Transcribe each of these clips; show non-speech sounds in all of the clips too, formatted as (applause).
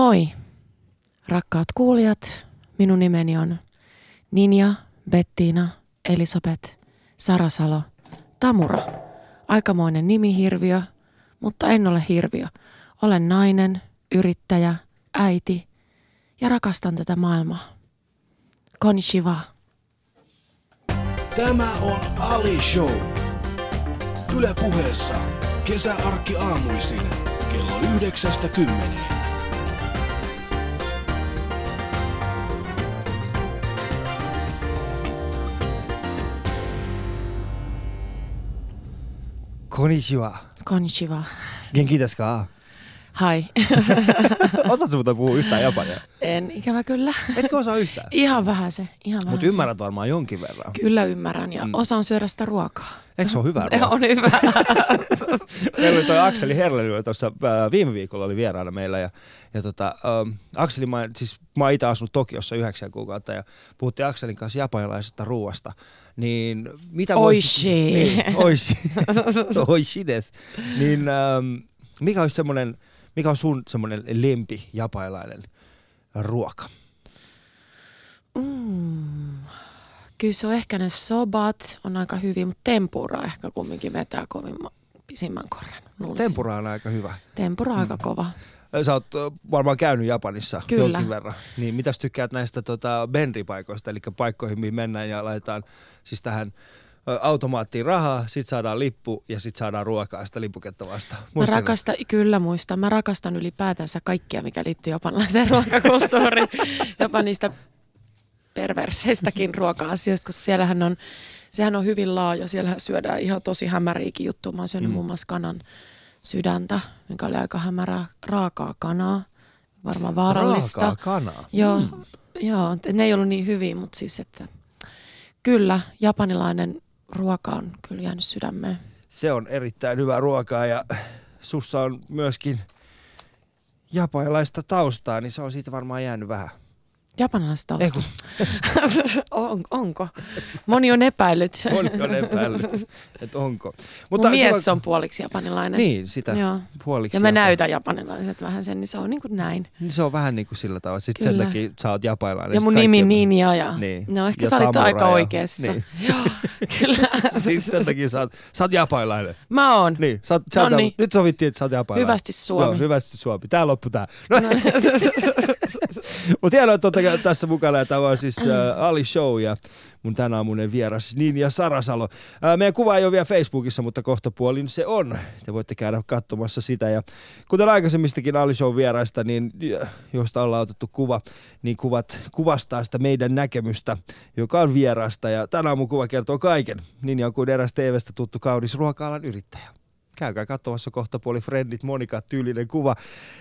Moi, rakkaat kuulijat. Minun nimeni on Ninja, Bettina, Elisabeth, Sarasalo, Tamura. Aikamoinen nimihirviö, mutta en ole hirviö. Olen nainen, yrittäjä, äiti ja rakastan tätä maailmaa. Konnichiwa. Tämä on Ali Show. Yle puheessa kesäarkki aamuisin kello yhdeksästä kymmeneen. Konnichiwa. Konnichiwa. Genki desu ka? Hai. (laughs) Osaatko muuta puhua yhtään japania? en ikävä kyllä. Etkö osaa yhtään? (laughs) Ihan vähän se. Ihan vähän Mutta se. ymmärrät varmaan jonkin verran. Kyllä ymmärrän ja osaan syödä sitä ruokaa. Eikö se ole hyvä Se (laughs) ruoka? on hyvä. Meillä oli toi Akseli Herlely tuossa äh, viime viikolla oli vieraana meillä ja, ja tota, ähm, Akseli, mä, siis mä oon itse asunut Tokiossa yhdeksän kuukautta ja puhuttiin Akselin kanssa japanilaisesta ruoasta. Niin mitä Oishi. Niin, oishi. oishi des. Niin ähm, mikä olisi semmoinen, mikä on sun semmoinen lempi japanilainen ruoka? Mm. Kyllä se on ehkä ne sobat on aika hyvin, mutta tempura ehkä kumminkin vetää kovimman pisimmän korren. luulisin. Tempura on aika hyvä. Tempura on aika kova. Sä oot varmaan käynyt Japanissa Kyllä. jonkin verran. Niin mitäs tykkäät näistä tota, benri-paikoista, eli paikkoihin, mihin mennään ja laitetaan siis tähän automaattiin rahaa, sit saadaan lippu ja sit saadaan ruokaa sitä lippuketta vastaan. Mä Muistatko? rakastan, kyllä muistan. Mä rakastan ylipäätänsä kaikkia, mikä liittyy japanilaiseen (laughs) ruokakulttuuriin. Jopa niistä perverseistäkin ruoka-asioista, koska siellähän on, sehän on hyvin laaja. Siellä syödään ihan tosi hämäriäkin juttuja. Mä oon syönyt mm. muun muassa kanan sydäntä, mikä oli aika hämärää, raakaa kanaa. Varmaan vaarallista. Raakaa kanaa. Joo, mm. joo, ne ei ollut niin hyviä, mutta siis että kyllä japanilainen ruoka on kyllä jäänyt sydämeen. Se on erittäin hyvää ruokaa ja sussa on myöskin japanilaista taustaa, niin se on siitä varmaan jäänyt vähän. Japanilaista Ei tausta. (laughs) on, onko? Moni on epäillyt. Moni on epäillyt, että onko. Mun mies on puoliksi japanilainen. Niin, sitä Joo. puoliksi. Ja mä jopa. näytän japanilaiset vähän sen, niin se on niin kuin näin. Niin Se on vähän niin kuin sillä tavalla. Sitten sen Kyllä. takia sä oot japanilainen. Ja mun nimi on- Ninja ja Niin. no ehkä Ja sä olit aika ja- oikeassa. niin. (laughs) Joo, kyllä. (laughs) Siis sen takia sä oot, sä oot japanilainen. Mä oon. Niin, sä oot, sä oot, nyt sovittiin, että sä oot japanilainen. Hyvästi Suomi. Joo, hyvästi Suomi. Tää loppu tää. No, mutta hienoa, että (laughs) tässä mukana. Ja Tämä on siis äh, Ali Show ja mun tänä aamunen vieras Ninja Sarasalo. Äh, meidän kuva ei ole vielä Facebookissa, mutta kohta puolin se on. Te voitte käydä katsomassa sitä. Ja kuten aikaisemmistakin Ali Show vieraista, niin äh, josta ollaan otettu kuva, niin kuvat kuvastaa sitä meidän näkemystä, joka on vierasta. Ja tänä aamun kuva kertoo kaiken. Ninja on kuin eräs TVstä tuttu kaunis ruoka-alan yrittäjä käykää katsomassa kohta puoli Friendit Monika tyylinen kuva.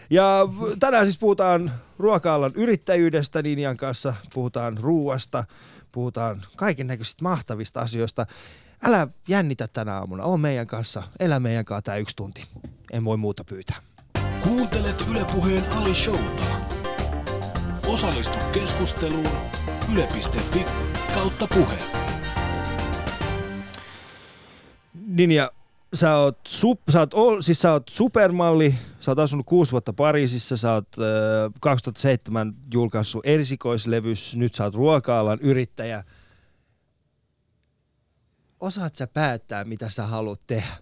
Ja tänään siis puhutaan ruoka-alan yrittäjyydestä Ninjan kanssa, puhutaan ruuasta, puhutaan kaiken näköisistä mahtavista asioista. Älä jännitä tänä aamuna, on meidän kanssa, elä meidän kanssa tämä yksi tunti. En voi muuta pyytää. Kuuntelet Yle Puheen Ali Showta. Osallistu keskusteluun yle.fi kautta puhe. Ninja, sä oot, sup, sä, oot, ol- siis sä oot supermalli, sä oot asunut kuusi vuotta Pariisissa, sä oot äh, 2007 julkaissut esikoislevys, nyt sä oot ruoka-alan yrittäjä. Osaat sä päättää, mitä sä haluat tehdä?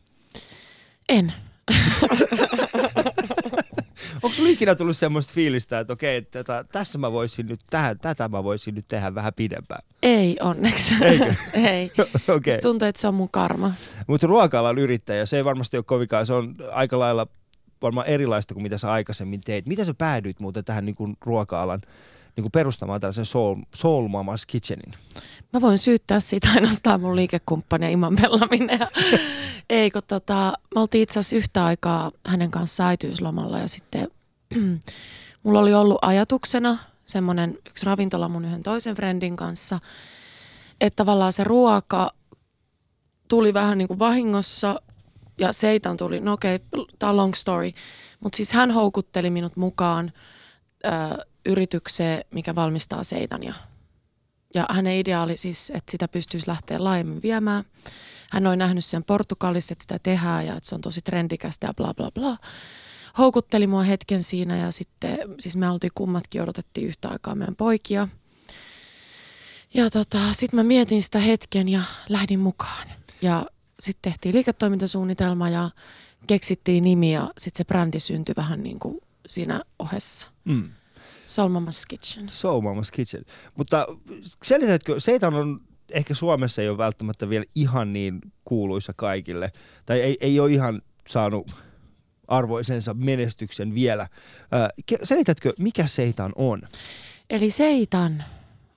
En. (laughs) Onko sulla ikinä tullut semmoista fiilistä, että okei, tätä, tässä mä voisin nyt, tähän, tätä mä voisin nyt tehdä vähän pidempään? Ei onneksi. Eikö? (laughs) ei. (laughs) Okay. tuntuu, että se on mun karma. Mutta ruoka-alan yrittäjä, se ei varmasti ole kovinkaan, se on aika lailla varmaan erilaista kuin mitä sä aikaisemmin teit. Mitä sä päädyit muuten tähän niin kuin ruoka-alan niin kuin perustamaan tällaisen Soul, Soul Mamas Kitchenin? Mä voin syyttää siitä ainoastaan mun liikekumppania Iman Pellaminen. (laughs) Ei, kun tota, me oltiin itse asiassa yhtä aikaa hänen kanssaan äitiyslomalla ja sitten (clears throat) mulla oli ollut ajatuksena semmoinen yksi ravintola mun yhden toisen friendin kanssa, että tavallaan se ruoka tuli vähän niin kuin vahingossa ja Seitan tuli, no okei, okay, tämä on long story, mutta siis hän houkutteli minut mukaan ö, yritykseen, mikä valmistaa seitania. Ja hänen ideaali siis, että sitä pystyisi lähteä laajemmin viemään. Hän oli nähnyt sen Portugalissa, että sitä tehdään ja että se on tosi trendikästä ja bla bla bla. houkutteli mua hetken siinä ja sitten, siis me oltiin kummatkin, odotettiin yhtä aikaa meidän poikia. Ja tota, sitten mä mietin sitä hetken ja lähdin mukaan. Ja sitten tehtiin liiketoimintasuunnitelma ja keksittiin nimi ja sitten se brändi syntyi vähän niin kuin siinä ohessa. Mm. Soul Mama's Kitchen. Soul Mama's Kitchen. Mutta selitätkö, Seitan on ehkä Suomessa ei ole välttämättä vielä ihan niin kuuluisa kaikille. Tai ei, ei ole ihan saanut arvoisensa menestyksen vielä. Selitätkö, mikä seitan on? Eli seitan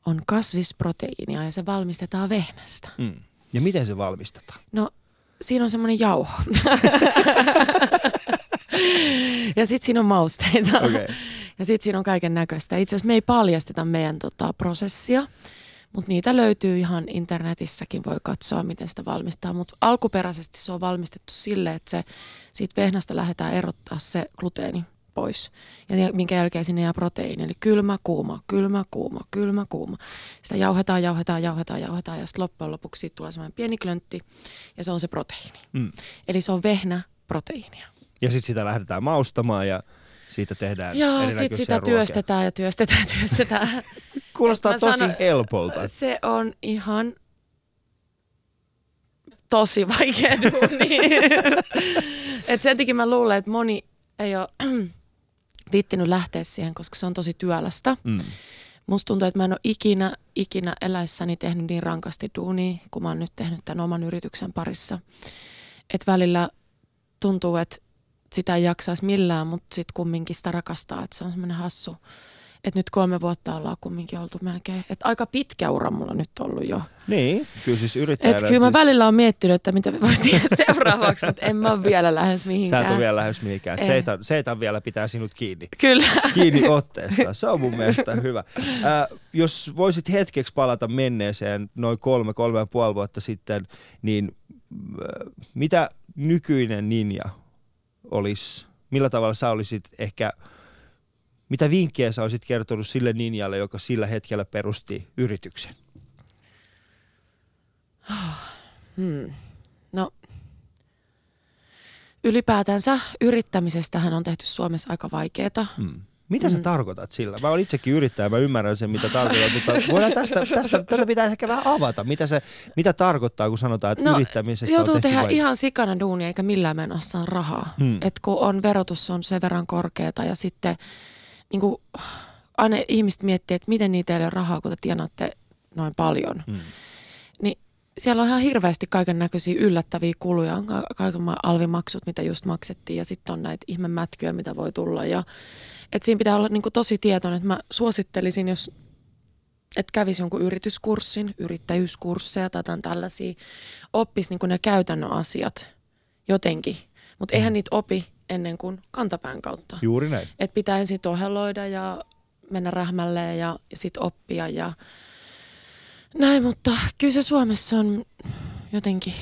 on kasvisproteiinia ja se valmistetaan vehnästä. Mm. Ja miten se valmistetaan? No, siinä on semmoinen jauho. (laughs) ja sitten siinä on mausteita. Okay. Ja sitten siinä on kaiken näköistä. Itse asiassa me ei paljasteta meidän tota, prosessia, mutta niitä löytyy ihan internetissäkin, voi katsoa, miten sitä valmistaa. Mutta alkuperäisesti se on valmistettu sille, että se, siitä vehnästä lähdetään erottaa se gluteeni pois. Ja minkä jälkeen sinne jää proteiini. Eli kylmä, kuuma, kylmä, kuuma, kylmä, kuuma. Sitä jauhetaan, jauhetaan, jauhetaan, jauhetaan ja sitten loppujen lopuksi siitä tulee semmoinen pieni klöntti ja se on se proteiini. Mm. Eli se on vehnä proteiinia. Ja sitten sitä lähdetään maustamaan ja siitä tehdään Joo, sitten sitä ruokia. työstetään ja työstetään ja työstetään. (laughs) Kuulostaa tosi sanon, helpolta. Se on ihan tosi vaikea duuni. (laughs) Et sen takia mä luulen, että moni ei ole (clears throat) viittinyt lähteä siihen, koska se on tosi työlästä. Mm. Musta tuntuu, että mä en ole ikinä, ikinä eläissäni tehnyt niin rankasti duunia, kun mä oon nyt tehnyt tämän oman yrityksen parissa. Että välillä tuntuu, että sitä ei jaksaisi millään, mutta sitten kumminkin sitä rakastaa, että se on semmoinen hassu. Että nyt kolme vuotta ollaan kumminkin oltu melkein. Että aika pitkä ura mulla nyt ollut jo. Niin, kyllä siis yrittäjänä. Että kyllä mä siis... välillä on miettinyt, että mitä voisi tehdä seuraavaksi, mutta en mä ole vielä lähes mihinkään. Sä et ole vielä lähes mihinkään. Seitan, seitan vielä pitää sinut kiinni. Kyllä. Kiinni otteessa. Se on mun mielestä hyvä. Äh, jos voisit hetkeksi palata menneeseen noin kolme, kolme ja puoli vuotta sitten, niin äh, mitä nykyinen ninja olisi, millä tavalla sä olisit ehkä, mitä vinkkejä sä olisit kertonut sille ninjalle, joka sillä hetkellä perusti yrityksen? Hmm. No, ylipäätänsä yrittämisestähän on tehty Suomessa aika vaikeaa. Hmm. Mitä sä mm. tarkoitat sillä? Mä oon itsekin yrittäjä, mä ymmärrän sen, mitä tarkoitat, mutta voidaan tästä, (laughs) tästä, tätä pitää ehkä vähän avata. Mitä, se, mitä tarkoittaa, kun sanotaan, että no, yrittämisestä joutuu on tehdä vai... ihan sikana duunia, eikä millään menossa rahaa. Hmm. Et kun on verotus on sen verran korkeata ja sitten niin kuin, aina ihmiset miettii, että miten niitä ei ole rahaa, kun te tienaatte noin paljon. Hmm. Siellä on ihan hirveästi kaiken näköisiä yllättäviä kuluja. On kaiken alvimaksut, mitä just maksettiin ja sitten on näitä ihmemätkyjä, mitä voi tulla ja että siinä pitää olla niin kuin tosi tietoinen, että mä suosittelisin, jos että kävisi jonkun yrityskurssin, yrittäjyyskursseja tai tällaisia, oppisi niin ne käytännön asiat jotenkin. Mutta eihän mm. niitä opi ennen kuin kantapään kautta. Juuri näin. Että pitää ensin toheloida ja mennä rähmälleen ja, ja sitten oppia ja näin, mutta kyllä se Suomessa on jotenkin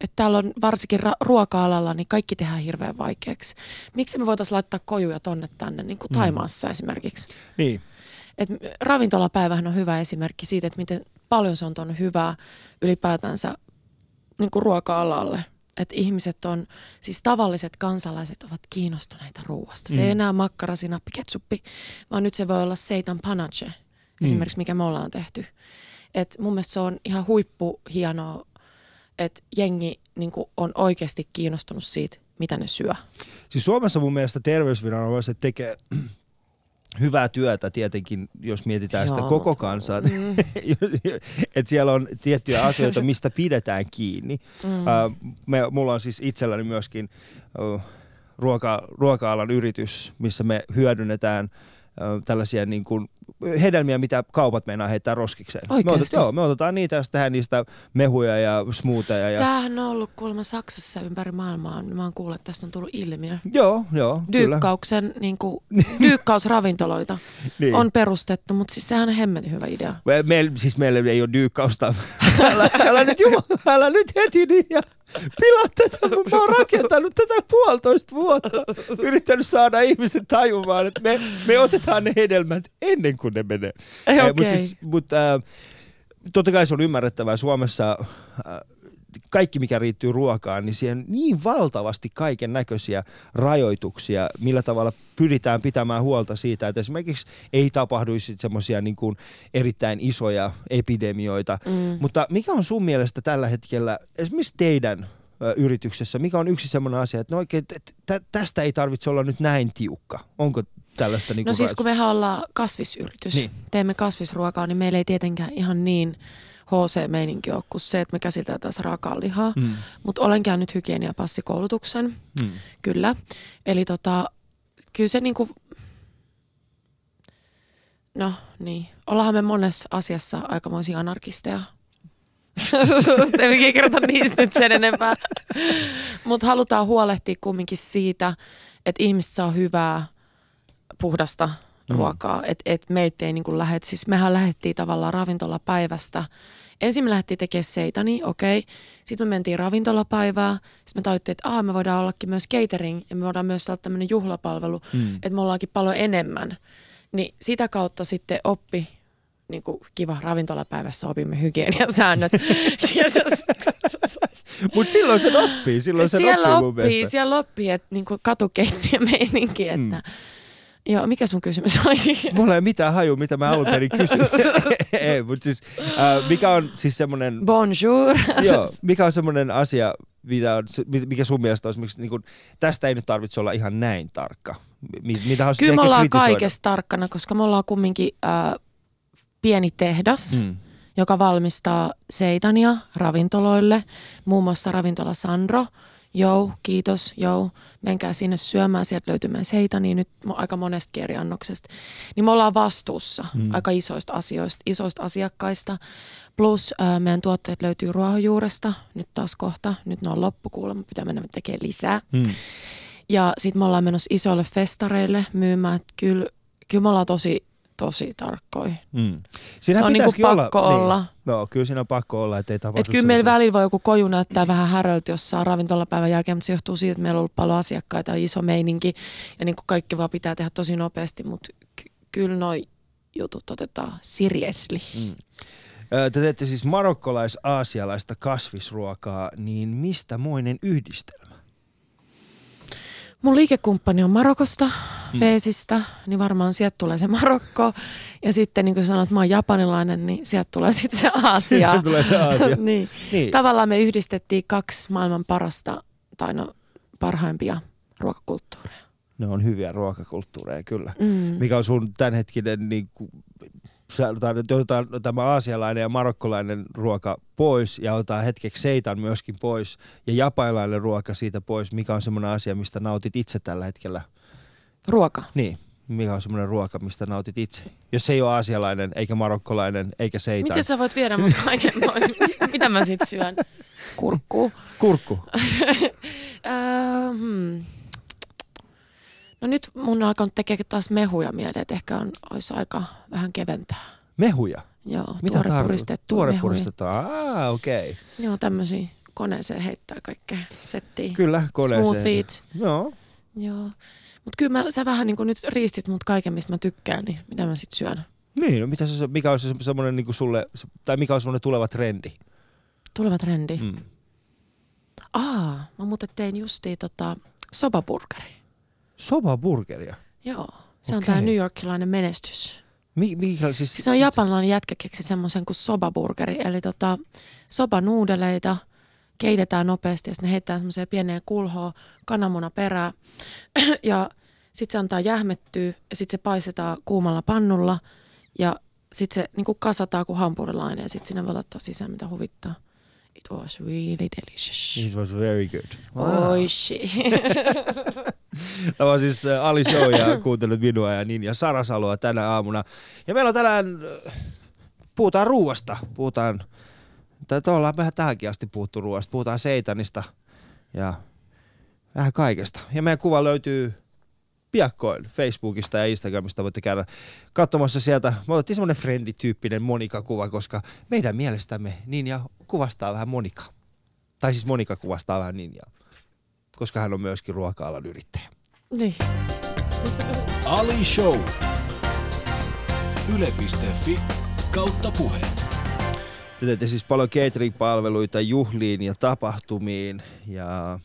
että täällä on varsinkin ra- ruoka-alalla, niin kaikki tehdään hirveän vaikeaksi. Miksi me voitaisiin laittaa kojuja tonne tänne, niin kuin mm. Taimaassa mm. esimerkiksi? Niin. Et ravintolapäivähän on hyvä esimerkki siitä, että miten paljon se on tuonut hyvää ylipäätänsä niin kuin ruoka-alalle. Että ihmiset on, siis tavalliset kansalaiset ovat kiinnostuneita ruoasta. Se ei mm. enää makkara, sinappi, ketsuppi, vaan nyt se voi olla seitan panache, mm. esimerkiksi mikä me ollaan tehty. Et mun mielestä se on ihan huippu hienoa että jengi niin on oikeasti kiinnostunut siitä, mitä ne syö. Siis Suomessa mun mielestä terveysviranomaiset tekee (clears throat) hyvää työtä tietenkin, jos mietitään Joo, sitä koko kansaa. Mm. (laughs) että siellä on tiettyjä asioita, mistä pidetään kiinni. Mm. Uh, me, mulla on siis itselläni myöskin uh, ruoka, ruoka-alan yritys, missä me hyödynnetään tällaisia niin kuin hedelmiä, mitä kaupat meinaa heittää roskikseen. Oikeasti? Me, otetaan, joo, me otetaan niitä ja tehdään niistä mehuja ja smoothia. Ja... Tämähän on ollut kuulemma Saksassa ympäri maailmaa. Mä oon kuullut, että tästä on tullut ilmiö. Joo, joo. Dyykkauksen, niin kuin, dyykkausravintoloita (laughs) niin. on perustettu, mutta siis sehän on hemmetin hyvä idea. Me, me, siis meillä ei ole dyykkausta. (laughs) älä, älä, nyt, jumala, älä nyt heti niin ja pilaa tätä. Mä oon rakentanut tätä puolitoista vuotta. Yrittänyt saada ihmiset tajumaan, että me, me otetaan ne hedelmät ennen kuin ne menee. Okay. Mutta siis, mut, äh, totta kai se on ymmärrettävää. Suomessa äh, kaikki mikä riittyy ruokaan, niin siihen on niin valtavasti kaiken näköisiä rajoituksia, millä tavalla pyritään pitämään huolta siitä, että esimerkiksi ei tapahduisi semmoisia niin kuin erittäin isoja epidemioita. Mm. Mutta mikä on sun mielestä tällä hetkellä, esimerkiksi teidän ö, yrityksessä, mikä on yksi semmoinen asia, että no oikein, tästä ei tarvitse olla nyt näin tiukka. Onko tällaista niin No siis kun mehän ollaan kasvisyritys, niin. teemme kasvisruokaa, niin meillä ei tietenkään ihan niin HC-meininki ole kuin se, että me käsitellään tässä raakaa lihaa. Mm. Mutta olen käynyt hygieniapassikoulutuksen, Mm. kyllä. Eli tota, kyllä se niinku, no niin, ollaanhan me monessa asiassa aikamoisia anarkisteja. (laughs) Mikä kerrota niistä nyt sen enempää. Mutta halutaan huolehtia kumminkin siitä, että ihmiset saa hyvää, puhdasta Mm. ruokaa. Että et meitä ei niinku lähde, siis mehän lähdettiin tavallaan ravintolapäivästä. Ensin me lähdettiin tekemään seitani, okei. Sitten me mentiin ravintolapäivää. Sitten me tajuttiin, että Aa, me voidaan ollakin myös catering ja me voidaan myös olla tämmöinen juhlapalvelu, Mm. että me ollaankin paljon enemmän. Niin sitä kautta sitten oppi niin kuin kiva ravintolapäivässä opimme hygieniasäännöt. (laughs) Mutta silloin se oppii, silloin se oppii mun oppii, mielestä. siellä oppii, että niin kuin katukeittiö meininki, että mm. Joo, mikä sun kysymys oli? (laughs) Mulla ei mitään haju, mitä mä alun perin kysyin. (laughs) ei, mutta siis äh, mikä on siis semmoinen, Bonjour. joo, mikä on semmoinen asia, mitä on, mikä sun mielestä on esimerkiksi, niin kuin, tästä ei nyt tarvitse olla ihan näin tarkka. Mi- Mitä Kyllä me ollaan kaikessa tarkkana, koska me ollaan kumminkin äh, pieni tehdas. Mm. joka valmistaa seitania ravintoloille, muun muassa ravintola Sandro. Jou, kiitos, jou. Menkää sinne syömään, sieltä löytyy meidän seitania nyt mo- aika monesta eri annoksesta. Niin me ollaan vastuussa mm. aika isoista asioista, isoista asiakkaista. Plus äh, meidän tuotteet löytyy ruohonjuuresta, nyt taas kohta, nyt ne on loppukuulemma, pitää mennä tekemään lisää. Mm. Ja sitten me ollaan menossa isoille festareille myymään, kyllä, kyllä me ollaan tosi, tosi tarkkoja. Mm. Se on niinku pakko olla. Niin. No, kyllä siinä on pakko olla, ettei tapahdu Että kyllä meillä välillä voi joku koju näyttää vähän häröltä jossain ravintolapäivän jälkeen, mutta se johtuu siitä, että meillä on ollut paljon asiakkaita ja iso meininki. Ja niin kuin kaikki vaan pitää tehdä tosi nopeasti, mutta ky- kyllä noi jutut otetaan seriously. Mm. Te teette siis marokkolais-aasialaista kasvisruokaa, niin mistä moinen yhdistelmä? Mun liikekumppani on Marokosta, mm. Feesistä, niin varmaan sieltä tulee se Marokko. Ja sitten niin kuin sanoit, mä oon japanilainen, niin sieltä tulee sitten se (laughs) Aasia. Sitten tulee se Aasia. (laughs) niin. Niin. Tavallaan me yhdistettiin kaksi maailman parasta, tai no parhaimpia ruokakulttuureja. Ne on hyviä ruokakulttuureja, kyllä. Mm. Mikä on sun tämänhetkinen, niin kuin, että otetaan tämä aasialainen ja marokkolainen ruoka pois ja otetaan hetkeksi seitan myöskin pois ja japanilainen ruoka siitä pois. Mikä on semmoinen asia, mistä nautit itse tällä hetkellä? Ruoka. Niin, mikä on semmoinen ruoka, mistä nautit itse? Jos se ei ole aasialainen, eikä marokkolainen, eikä seitan. Miten sä voit viedä mut kaiken pois? (laughs) Mitä mä sit syön? Kurkkuu. Kurkku. Öö, (laughs) hmm. No nyt mun on alkanut tekemään taas mehuja mieleen, että ehkä on, olisi aika vähän keventää. Mehuja. Joo, Mitä tuore puristettu Tuore mehuja. puristetaan. Ah, okei. Okay. Joo, tämmöisiä koneeseen heittää kaikkea settiä. Kyllä, koneeseen. Smoothiet. Joo. Joo. Mutta kyllä mä, sä vähän niin kuin nyt riistit mut kaiken, mistä mä tykkään, niin mitä mä sit syön. Niin, no mitä se, mikä on se semmoinen niin sulle, tai mikä on semmoinen tuleva trendi? Tuleva trendi. Mm. Aa, mä muuten tein justiin tota sobaburgeri. Soba-burgeria. Joo. Se on Okei. tää New Yorkilainen menestys. Mi- mikä siis... Siis se on japanilainen jätkä keksi semmoisen kuin sobaburgeri, eli tota, sobanuudeleita keitetään nopeasti ja sitten ne heittää semmoiseen pieneen kulhoon kananmuna perää (clears throat) ja sitten se antaa jähmettyä ja sitten se paistetaan kuumalla pannulla ja sitten se niinku kasataan kuin hampurilainen ja sitten sinne voi laittaa sisään mitä huvittaa. It was really delicious. It was very good. Oishi. (laughs) Tämä on siis äh, Ali Show ja (laughs) kuuntelut minua ja niin ja Sara Saloa tänä aamuna. Ja meillä on tänään, äh, puhutaan ruuasta, puhutaan, tai ollaan vähän tähänkin asti puhuttu ruoasta, puhutaan seitanista ja vähän kaikesta. Ja meidän kuva löytyy piakkoin Facebookista ja Instagramista voitte käydä katsomassa sieltä. Me otettiin semmoinen friendityyppinen Monika-kuva, koska meidän mielestämme Ninja kuvastaa vähän Monika. Tai siis Monika kuvastaa vähän Ninjaa, koska hän on myöskin ruoka-alan yrittäjä. niin. Ali Show. Yle.fi kautta puhe. te teette siis paljon catering-palveluita juhliin ja tapahtumiin ja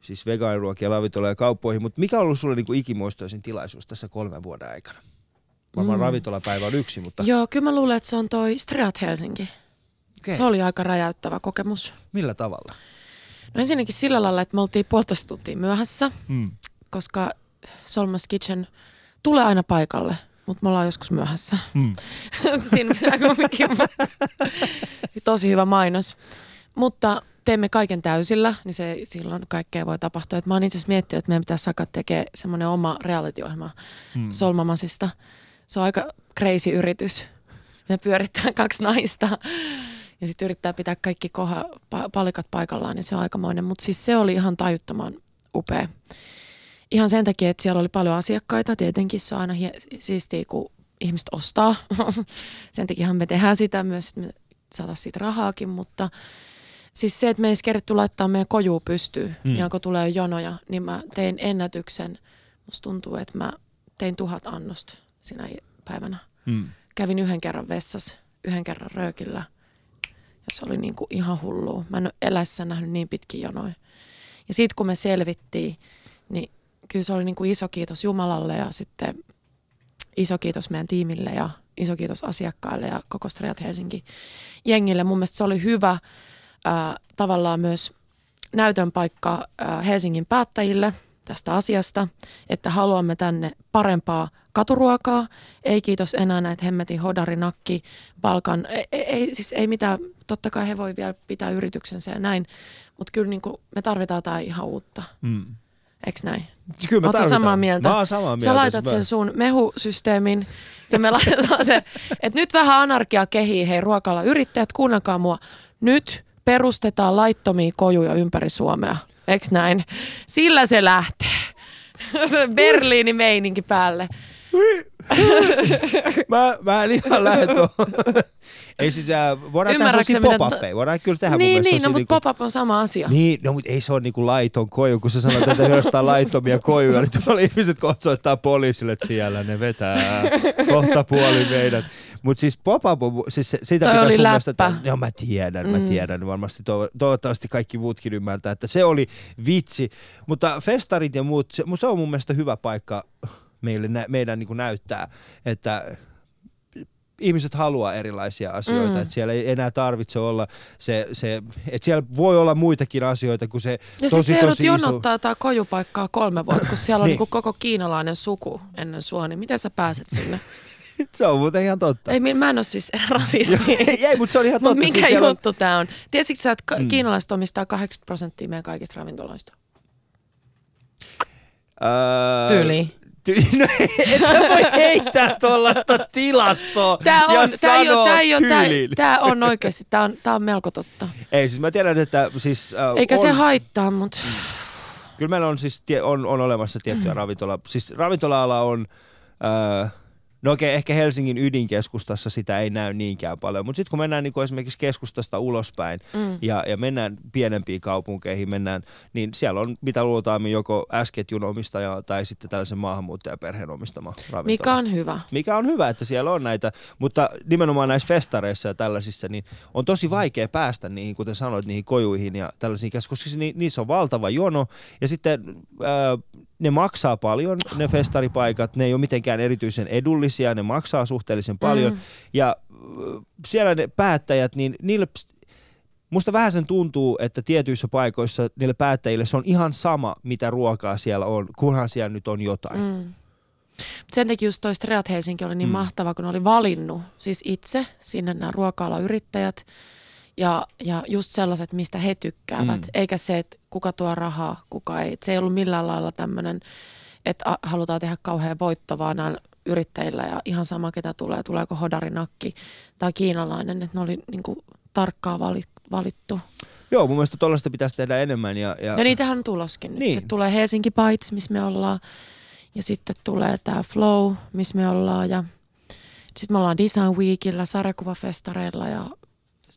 siis vegaaniruokia, ravintoloja ja kauppoihin, mutta mikä on ollut sulle niinku ikimuistoisin tilaisuus tässä kolmen vuoden aikana? Varmaan mm. ravintolapäivä on yksi, mutta Joo, kyllä mä luulen, että se on toi Streat Helsinki. Okay. Se oli aika räjäyttävä kokemus. millä tavalla? No ensinnäkin sillä lailla, että me oltiin puolitoista tuntia myöhässä, Mm. koska Solmas Kitchen tulee aina paikalle, mutta me ollaan joskus myöhässä. Mm. (laughs) Siinä pitää kumminkin. Tosi hyvä mainos. Mutta teemme kaiken täysillä, niin se silloin kaikkea voi tapahtua. Et mä oon itse asiassa miettinyt, että meidän pitäisi saada tekemään semmoinen oma reality-ohjelma Mm. Solmamasista. Se on aika crazy yritys. Me pyörittää kaksi naista ja sitten yrittää pitää kaikki koha, pa- palikat paikallaan, niin se on aikamoinen. Mutta siis se oli ihan tajuttoman upea. Ihan sen takia, että siellä oli paljon asiakkaita. Tietenkin se on aina hie- siistiä, kun ihmiset ostaa. (laughs) sen takiahan me tehdään sitä myös, että me saataisiin siitä rahaakin, mutta siis se, että me ei edes keritty laittaa meidän kojuu pystyyn, mm. ja kun tulee jonoja, niin mä tein ennätyksen. Musta tuntuu, että mä tein tuhat annosta sinä päivänä. Mm. Kävin yhden kerran vessassa, yhden kerran röökillä. Se oli niin kuin ihan hullua. Mä en ole elässä nähnyt niin pitkin jonoja. Ja sitten kun me selvittiin, niin kyllä se oli niin kuin iso kiitos Jumalalle ja sitten iso kiitos meidän tiimille ja iso kiitos asiakkaille ja koko Streat Helsinki jengille. Mun mielestä se oli hyvä ää, tavallaan myös näytön paikka ää, Helsingin päättäjille tästä asiasta, että haluamme tänne parempaa katuruokaa. Ei kiitos enää näitä hemmetin hodarinakki, palkan, ei, ei, ei, siis ei mitään, totta kai he voi vielä pitää yrityksensä ja näin, mutta kyllä niin kuin me tarvitaan jotain ihan uutta, Mm. eikö näin? Kyllä me tarvitaan. samaa mieltä? Mä oon samaa mieltä. Sä laitat Mä- sen sun mehusysteemin ja me (laughs) laitetaan se, että nyt vähän anarkia kehii, hei ruokala yrittäjät, kuunnelkaa mua. Nyt perustetaan laittomia kojuja ympäri Suomea, eikö näin? Sillä se lähtee. (laughs) Se Berliini meininki päälle. Mä, mä en ihan lähde tuohon. (laughs) Ei siis, äh, voidaan tehdä sellaisia pop-uppeja. Voidaan kyllä tehdä mun niin, mielestä niin, no, mutta niinku- pop-up on sama asia. Niin, no mutta ei se ole niinku laiton koju, kun sä sanot, että jostain laittomia kojuja, niin tuolla ihmiset kohta poliisille, että siellä ne vetää kohta puoli meidät. Mutta siis pop-up, siis se- sitä Toi oli mun mielestä läppä. tehdä. No mä tiedän, mä Mm. tiedän. Varmasti to- toivottavasti kaikki muutkin ymmärtää, että se oli vitsi. Mutta festarit ja muut, se, se on mun mielestä hyvä paikka meille, meidän niinku näyttää, että ihmiset haluaa erilaisia asioita, Mm. että siellä ei enää tarvitse olla se, se että siellä voi olla muitakin asioita kuin se Ja tosi tosi iso... jonottaa jotain kojupaikkaa kolme vuotta, kun siellä on (coughs) Niin. niin. koko kiinalainen suku ennen sua, niin miten sä pääset sinne? (laughs) Se on muuten ihan totta. Ei, mä en ole siis (laughs) rasisti. (laughs) ei, mutta se on ihan totta. mikä siis siellä on- juttu tää on? Tiesitkö sä, että Mm. kiinalaiset omistaa 80 prosenttia meidän kaikista ravintoloista? Öö, Tyyliin. Ty- (laughs) no, et sä voi heittää tuollaista tilastoa Tää on, ja tää ei sanoa ole, tää ei ole, tää, tää on oikeasti, tää on, tää on melko totta. Ei, siis mä tiedän, että siis... Äh, Eikä on, se haittaa, mutta Kyllä meillä on siis on, on olemassa Mm. tiettyjä ravintola... Siis ravintola-ala on... Äh, no okei, ehkä Helsingin ydinkeskustassa sitä ei näy niinkään paljon, mutta sitten kun mennään niin esimerkiksi keskustasta ulospäin mm. ja, ja mennään pienempiin kaupunkeihin, mennään, niin siellä on mitä luultaan joko S-ketjun omistaja tai sitten tällaisen maahanmuuttajaperheen omistama ravintola. mikä on hyvä. mikä on hyvä, että siellä on näitä, mutta nimenomaan näissä festareissa ja tällaisissa, niin on tosi vaikea päästä niihin, kuten sanoit, niihin kojuihin ja tällaisiin, koska siis ni, niissä on valtava jono, ja sitten ää, ne maksaa paljon, ne festaripaikat, ne ei ole mitenkään erityisen edullisia, ne maksaa suhteellisen paljon, Mm. ja äh, siellä ne päättäjät, niin niille Musta vähän sen tuntuu, että tietyissä paikoissa niille päättäjille se on ihan sama, mitä ruokaa siellä on, kunhan siellä nyt on jotain. Mm. Sen takia just toi Streat Helsinki oli niin Mm. mahtava, kun oli valinnut siis itse sinne nämä ruoka-alayrittäjät ja, ja just sellaiset, mistä he tykkäävät, Mm. eikä se, että kuka tuo rahaa, kuka ei. Et se ei ollut millään lailla tämmöinen, että halutaan tehdä kauhean voitto, vaan näillä yrittäjillä ja ihan sama, ketä tulee, tuleeko hodarinakki tai kiinalainen, että ne oli niinku tarkkaa vali- valittu. Joo, mun mielestä tuollaista pitäisi tehdä enemmän. Ja, ja... Ja niitähän on tuloskin nyt. Niin. Et Tulee Helsinki Bites, missä me ollaan. Ja sitten tulee tämä Flow, missä me ollaan. Ja sitten me ollaan Design Weekillä, sarjakuvafestareilla ja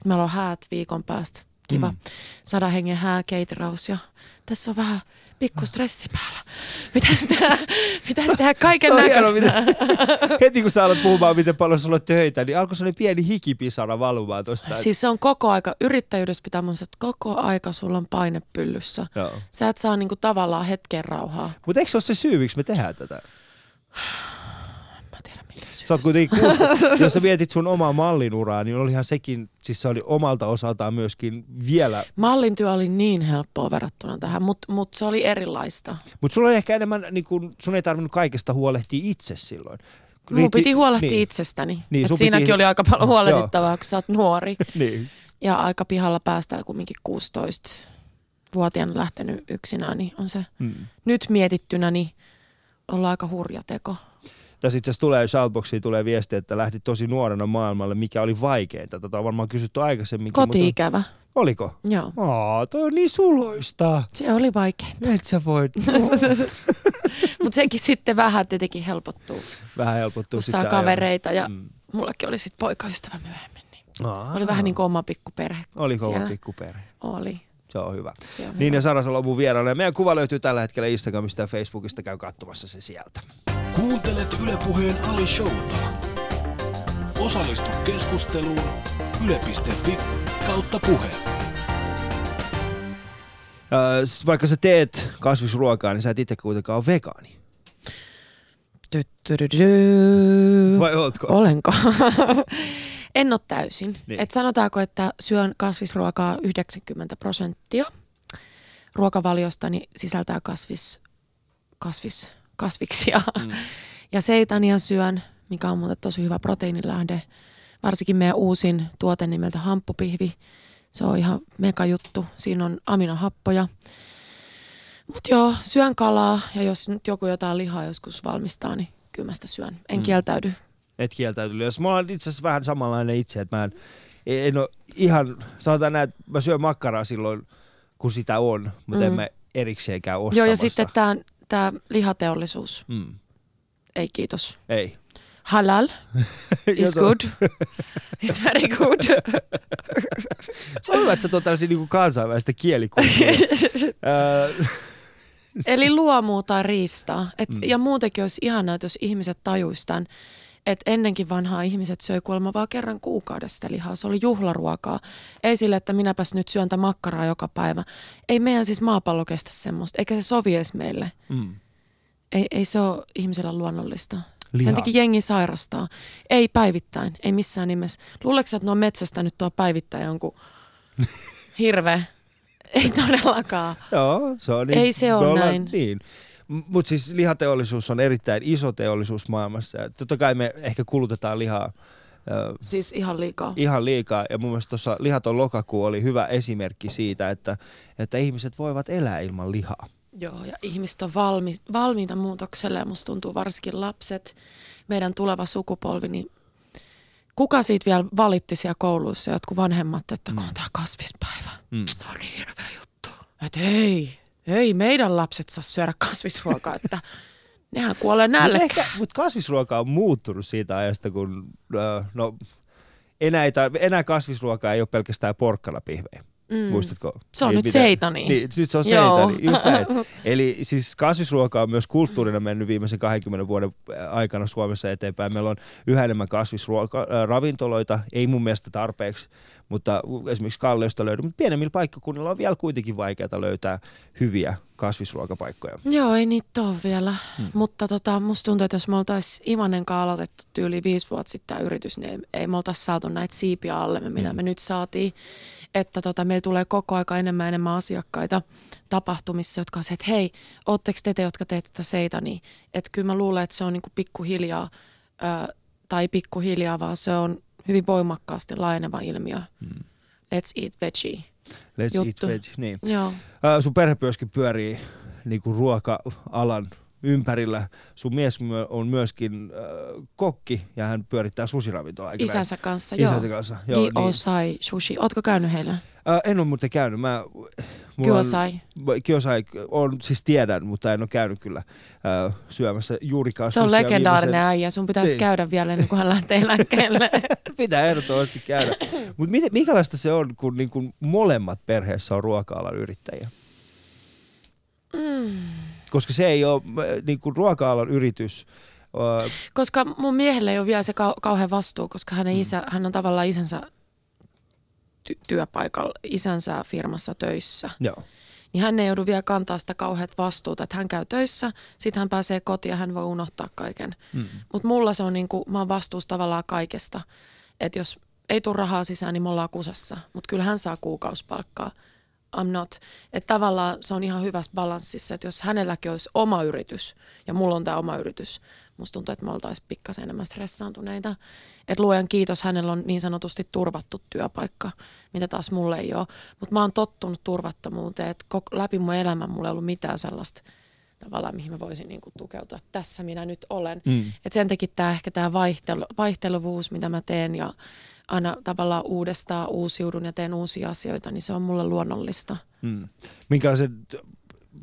sitten meillä on häät viikon päästä. Kiva. Mm. Sadan hengen hääkeitiraus ja tässä on vähän pikku stressi päällä. Pitäisi tehdä, pitäisi (laughs) tehdä kaiken Se näköistä. Heti kun sä alat puhumaan, miten paljon sulla on töitä, niin alkoi sellainen pieni hikipisara valumaan tuosta. Siis se on koko aika, yrittäjyydessä pitää muistaa, että koko aika sulla on paine pyllyssä. Joo. Sä et saa niinku tavallaan hetken rauhaa. Mutta eikö se ole se syy, miksi me tehdään tätä? Mä tiedän mikä syy Sä oot kuitenkin kuullut, (laughs) jos sä mietit sun omaa mallinuraa, niin olihan sekin, siis se oli omalta osaltaan myöskin vielä, Mallin työ oli niin helppoa verrattuna tähän, mutta mut se oli erilaista. mutta sulla oli ehkä enemmän, niin kun, sun ei tarvinnut kaikesta huolehtia itse silloin. Mun piti huolehtia niin, itsestäni. Niin, Et siinäkin piti- oli aika paljon Joo. huolehdittavaa, kun sä oot nuori. (laughs) Niin. Ja aika pihalla päästään kumminkin 16-vuotiaana lähtenyt yksinään, niin on se Mm. nyt mietittynä, niin ollaan aika hurja teko. Tässä itse asiassa tulee Shoutboxiin tulee viesti, että lähdit tosi nuorena maailmalle, mikä oli vaikeinta. Tätä on varmaan kysytty aikaisemminkin. Koti-ikävä, Mutta oliko? joo. Aa, toi on niin suloista. Se oli vaikea. Et sä voit (laughs) Mutta sekin sitten vähän tietenkin helpottuu, vähän helpottua kun sitä. saa kavereita ja Mm. mullekin oli sitten poikaystävä myöhemmin. Niin Aa, oli vähän niin kuin oma pikkuperhe. Oli kova siellä. pikkuperhe. Oli. Se on hyvä. Se on Niin hyvä. ja Sara Salo on mun vieraana. Ja Meidän kuva löytyy tällä hetkellä Instagramista ja Facebookista. Käy katsomassa se sieltä. Kuuntelet Yle Puheen Ali Showta. Osallistu keskusteluun yle.fi kautta puhe. Vaikka sä teet kasvisruokaa, niin sä et itse kuitenkaan ole vegaani. Vai ootko? Olenko? (laughs) en ole täysin. Niin. Niin. Et sanotaanko, että syön kasvisruokaa 90 prosenttia. Ruokavaliostani sisältää kasvis, kasvis, kasviksia. Mm. (laughs) Ja seitania syön, mikä on muuten tosi hyvä proteiinilähde. Varsinkin meidän uusin tuote nimeltä hamppupihvi. Se on ihan mega juttu. Siinä on aminohappoja. Mutta joo, syön kalaa ja jos nyt joku jotain lihaa joskus valmistaa, niin kyllä mä sitä syön. En mm. kieltäydy. Et kieltäytynyt. Jos mä olen itse asiassa vähän samanlainen itse, että mä en, en ole ihan, sanotaan näin, että mä syön makkaraa silloin, kun sitä on, mutta mm. en mä erikseen käy ostamassa. Joo, ja sitten tämä tää lihateollisuus. Mm. Ei kiitos. Ei. Halal (laughs) is on- good. (laughs) Is very good. Se on hyvä, että sä tuot tällaisia niin kansainvälistä (laughs) Eli luomua tai riistaa. Et, mm. Ja muutenkin olisi ihanaa, että jos ihmiset tajuisivat tämän, että ennenkin vanhaa ihmiset söi kuulemma vaan kerran kuukaudessa sitä lihaa. Se oli juhlaruokaa. Ei sille, että minäpäs nyt syön tätä makkaraa joka päivä. Ei meidän siis maapallo kestä semmoista, eikä se sovi edes meille. mm. Ei, ei se ole ihmisellä luonnollista. Liha. Sen takia jengi sairastaa. Ei päivittäin, ei missään nimessä. Luuleeko että ne on metsästä nyt tuo päivittäin jonkun (laughs) hirve? Ei todellakaan. Joo, se on niin. Ei se ole näin. Niin. Mutta siis lihateollisuus on erittäin iso teollisuus maailmassa. Ja totta kai me ehkä kulutetaan lihaa Siis ihan liikaa. ihan liikaa. Ja mun mielestä tuossa Lihaton lokakuu oli hyvä esimerkki siitä, että, että ihmiset voivat elää ilman lihaa. Joo, ja ihmiset on valmi, valmiita muutokselle ja musta tuntuu varsinkin lapset, meidän tuleva sukupolvi, niin kuka siitä vielä valitti siellä kouluissa, jotkut vanhemmat, että kun on tämä kasvispäivä, Mm. tämä on niin hirveä juttu. Että ei, ei meidän lapset saa syödä kasvisruokaa, että nehän kuolee Mutta nälkään. ehkä, mut kasvisruoka on muuttunut siitä ajasta, kun no, enää, ei tar- enää kasvisruokaa ei ole pelkästään porkkanapihvejä. Mm. Muistatko? Se on Niin, nyt seitani. Niin, nyt se on Joo. seitani, just näin. (laughs) Eli siis kasvisruoka on myös kulttuurina mennyt viimeisen 20 vuoden aikana Suomessa eteenpäin. Meillä on yhä enemmän kasvisravintoloita, ei mun mielestä tarpeeksi, mutta esimerkiksi Kalliosta löytyy. Mutta pienemmillä paikkakunnilla on vielä kuitenkin vaikeaa löytää hyviä kasvisruokapaikkoja. Joo, ei niitä ole vielä. Hmm. Mutta tota, musta tuntuu, että jos me oltaisiin Imanen kanssa aloitettu tyyli viisi vuotta sitten tämä yritys, niin ei, ei me oltaisi saatu näitä siipiä alle, mitä Hmm. me nyt saatiin. Että tota, meillä tulee koko aika enemmän enemmän asiakkaita tapahtumissa, jotka on se, että hei, ootteko te, te jotka teette tätä seita, niin että kyllä mä luulen, että se on niinku pikkuhiljaa, ö, tai pikkuhiljaa, vaan se on hyvin voimakkaasti laajeneva ilmiö. Hmm. Let's eat veggie. Let's Juttu. eat veg, niin. Joo. Ää, sun perhe myöskin pyörii niin kuin ruoka-alan ympärillä. Sun mies on myöskin äh, kokki ja hän pyörittää susiravintolaa. näin? Isänsä kanssa, Isänsä joo. kanssa, joo. Niin. Giosai sushi. Ootko käynyt heillä? Äh, en ole muuten käynyt. Mä, Giosai. On, Giosai on, siis tiedän, mutta en ole käynyt kyllä äh, syömässä juurikaan Se on legendaarinen viimeisen- äijä. Sun pitäisi Niin. käydä vielä ennen kuin hän lähtee (laughs) eläkkeelle. Pitää ehdottomasti käydä. Mutta minkälaista se on, kun niin kun molemmat perheessä on ruoka-alan yrittäjiä? mm. Mm. Koska se ei ole niin kuin ruoka-alan yritys. Koska mun miehelle ei ole vielä se kau- kauhean vastuu, koska hänen isä, hän on tavallaan isänsä ty- työpaikalla, isänsä firmassa töissä. joo. Niin hän ei joudu vielä kantaa sitä kauheat vastuuta, että hän käy töissä, sitten hän pääsee kotiin ja hän voi unohtaa kaiken. Mm. Mutta mulla se on niinku, mä oon vastuussa tavallaan kaikesta. Että jos ei tule rahaa sisään, niin me ollaan kusessa. Mutta kyllä hän saa kuukausipalkkaa. I'm not. Että tavallaan se on ihan hyvässä balanssissa, että jos hänelläkin olisi oma yritys ja mulla on tämä oma yritys, musta tuntuu, että me oltaisiin pikkasen enemmän stressaantuneita. Että luojan kiitos, hänellä on niin sanotusti turvattu työpaikka, mitä taas mulle ei ole. Mutta mä oon tottunut turvattomuuteen, että läpi mun elämän mulla ei ollut mitään sellaista tavallaan, mihin mä voisin niinku tukeutua. Tässä minä nyt olen. Mm. Et sen takia tämä ehkä tämä vaihtelu, vaihteluvuus, mitä mä teen ja aina tavallaan uudestaan uusiudun ja teen uusia asioita, niin se on mulle luonnollista. Mm. Minkälaisen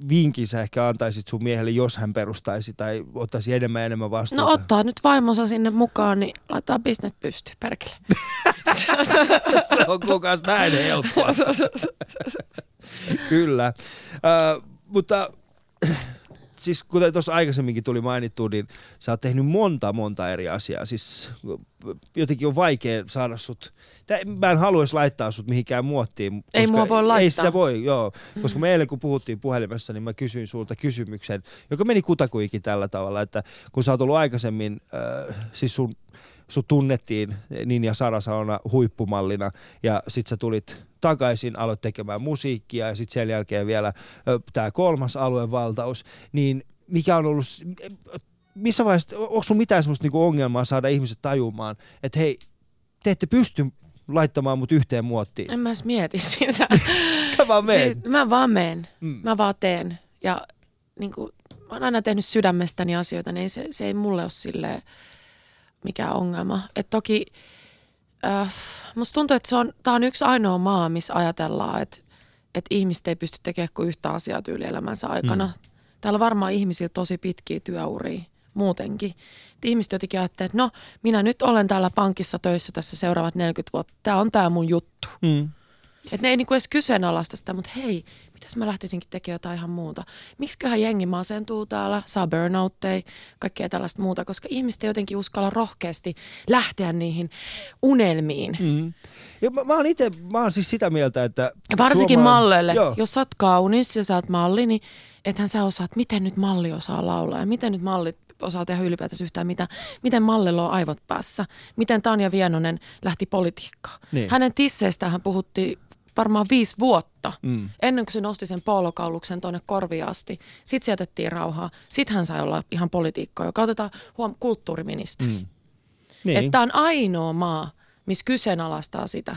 vinkin sä ehkä antaisit sun miehelle, jos hän perustaisi tai ottaisi enemmän ja enemmän vastuuta? No ottaa nyt vaimonsa sinne mukaan, niin laittaa bisnes pysty, perkele. (laughs) se on kukas näin helppoa. (laughs) Kyllä. Äh, mutta siis kuten tuossa aikaisemminkin tuli mainittu, niin sä oot tehnyt monta monta eri asiaa. Siis jotenkin on vaikea saada sut, mä en haluaisi laittaa sut mihinkään muottiin. Ei koska mua voi Ei laittaa. sitä voi, joo. Koska me eilen kun puhuttiin puhelimessa, niin mä kysyin sulta kysymyksen, joka meni kutakuikin tällä tavalla, että kun sä oot ollut aikaisemmin, äh, siis sun sut tunnettiin Ninja Sarasauna huippumallina ja sit sä tulit takaisin, aloit tekemään musiikkia ja sitten sen jälkeen vielä tämä kolmas aluevaltaus, niin mikä on ollut, missä vaiheessa, onko sun mitään semmoista niinku ongelmaa saada ihmiset tajumaan, että hei, te ette pysty laittamaan mut yhteen muottiin. En mä edes mieti (laughs) sitä. (laughs) Sä vaan meet. Si- mä vaan meen. Mm. Mä vaan teen. Ja niin kuin, mä oon aina tehnyt sydämestäni asioita, niin se, se ei mulle ole silleen mikään ongelma. Et toki äh, musta tuntuu, että se on, tää on yksi ainoa maa, missä ajatellaan, että, että ihmiset ei pysty tekemään kuin yhtä asiaa tyylielämänsä aikana. Mm. Täällä on varmaan ihmisillä tosi pitkiä työuria muutenkin. Et ihmiset jotenkin ajattelee, että no, minä nyt olen täällä pankissa töissä tässä seuraavat 40 vuotta. Tämä on tämä mun juttu. Mm. Että ne ei niinku edes kyseenalaista sitä, mutta hei, mitäs mä lähtisinkin tekemään jotain ihan muuta. Miksiköhän jengi masentuu täällä, saa burnoutteja, kaikkea tällaista muuta, koska ihmiset ei jotenkin uskalla rohkeasti lähteä niihin unelmiin. Mm. Ja mä, mä oon itse, mä oon siis sitä mieltä, että... Ja varsinkin suomala- malleille. Joo. Jos sä oot kaunis ja sä oot malli, niin ethän sä osaat, miten nyt malli osaa laulaa ja miten nyt mallit osaa tehdä ylipäätänsä yhtään mitä. Miten mallilla on aivot päässä. Miten Tanja Vienonen lähti politiikkaan. Niin. Hänen tisseistään hän puhuttiin varmaan viisi vuotta. Mm. Ennen kuin se nosti sen poolokauluksen tuonne korviin asti. Sitten se jätettiin rauhaa. Sitten hän sai olla ihan poliitikko, joka otetaan huom kulttuuriministeri. Mm. Niin. Että on ainoa maa, missä kyseenalaistaa sitä.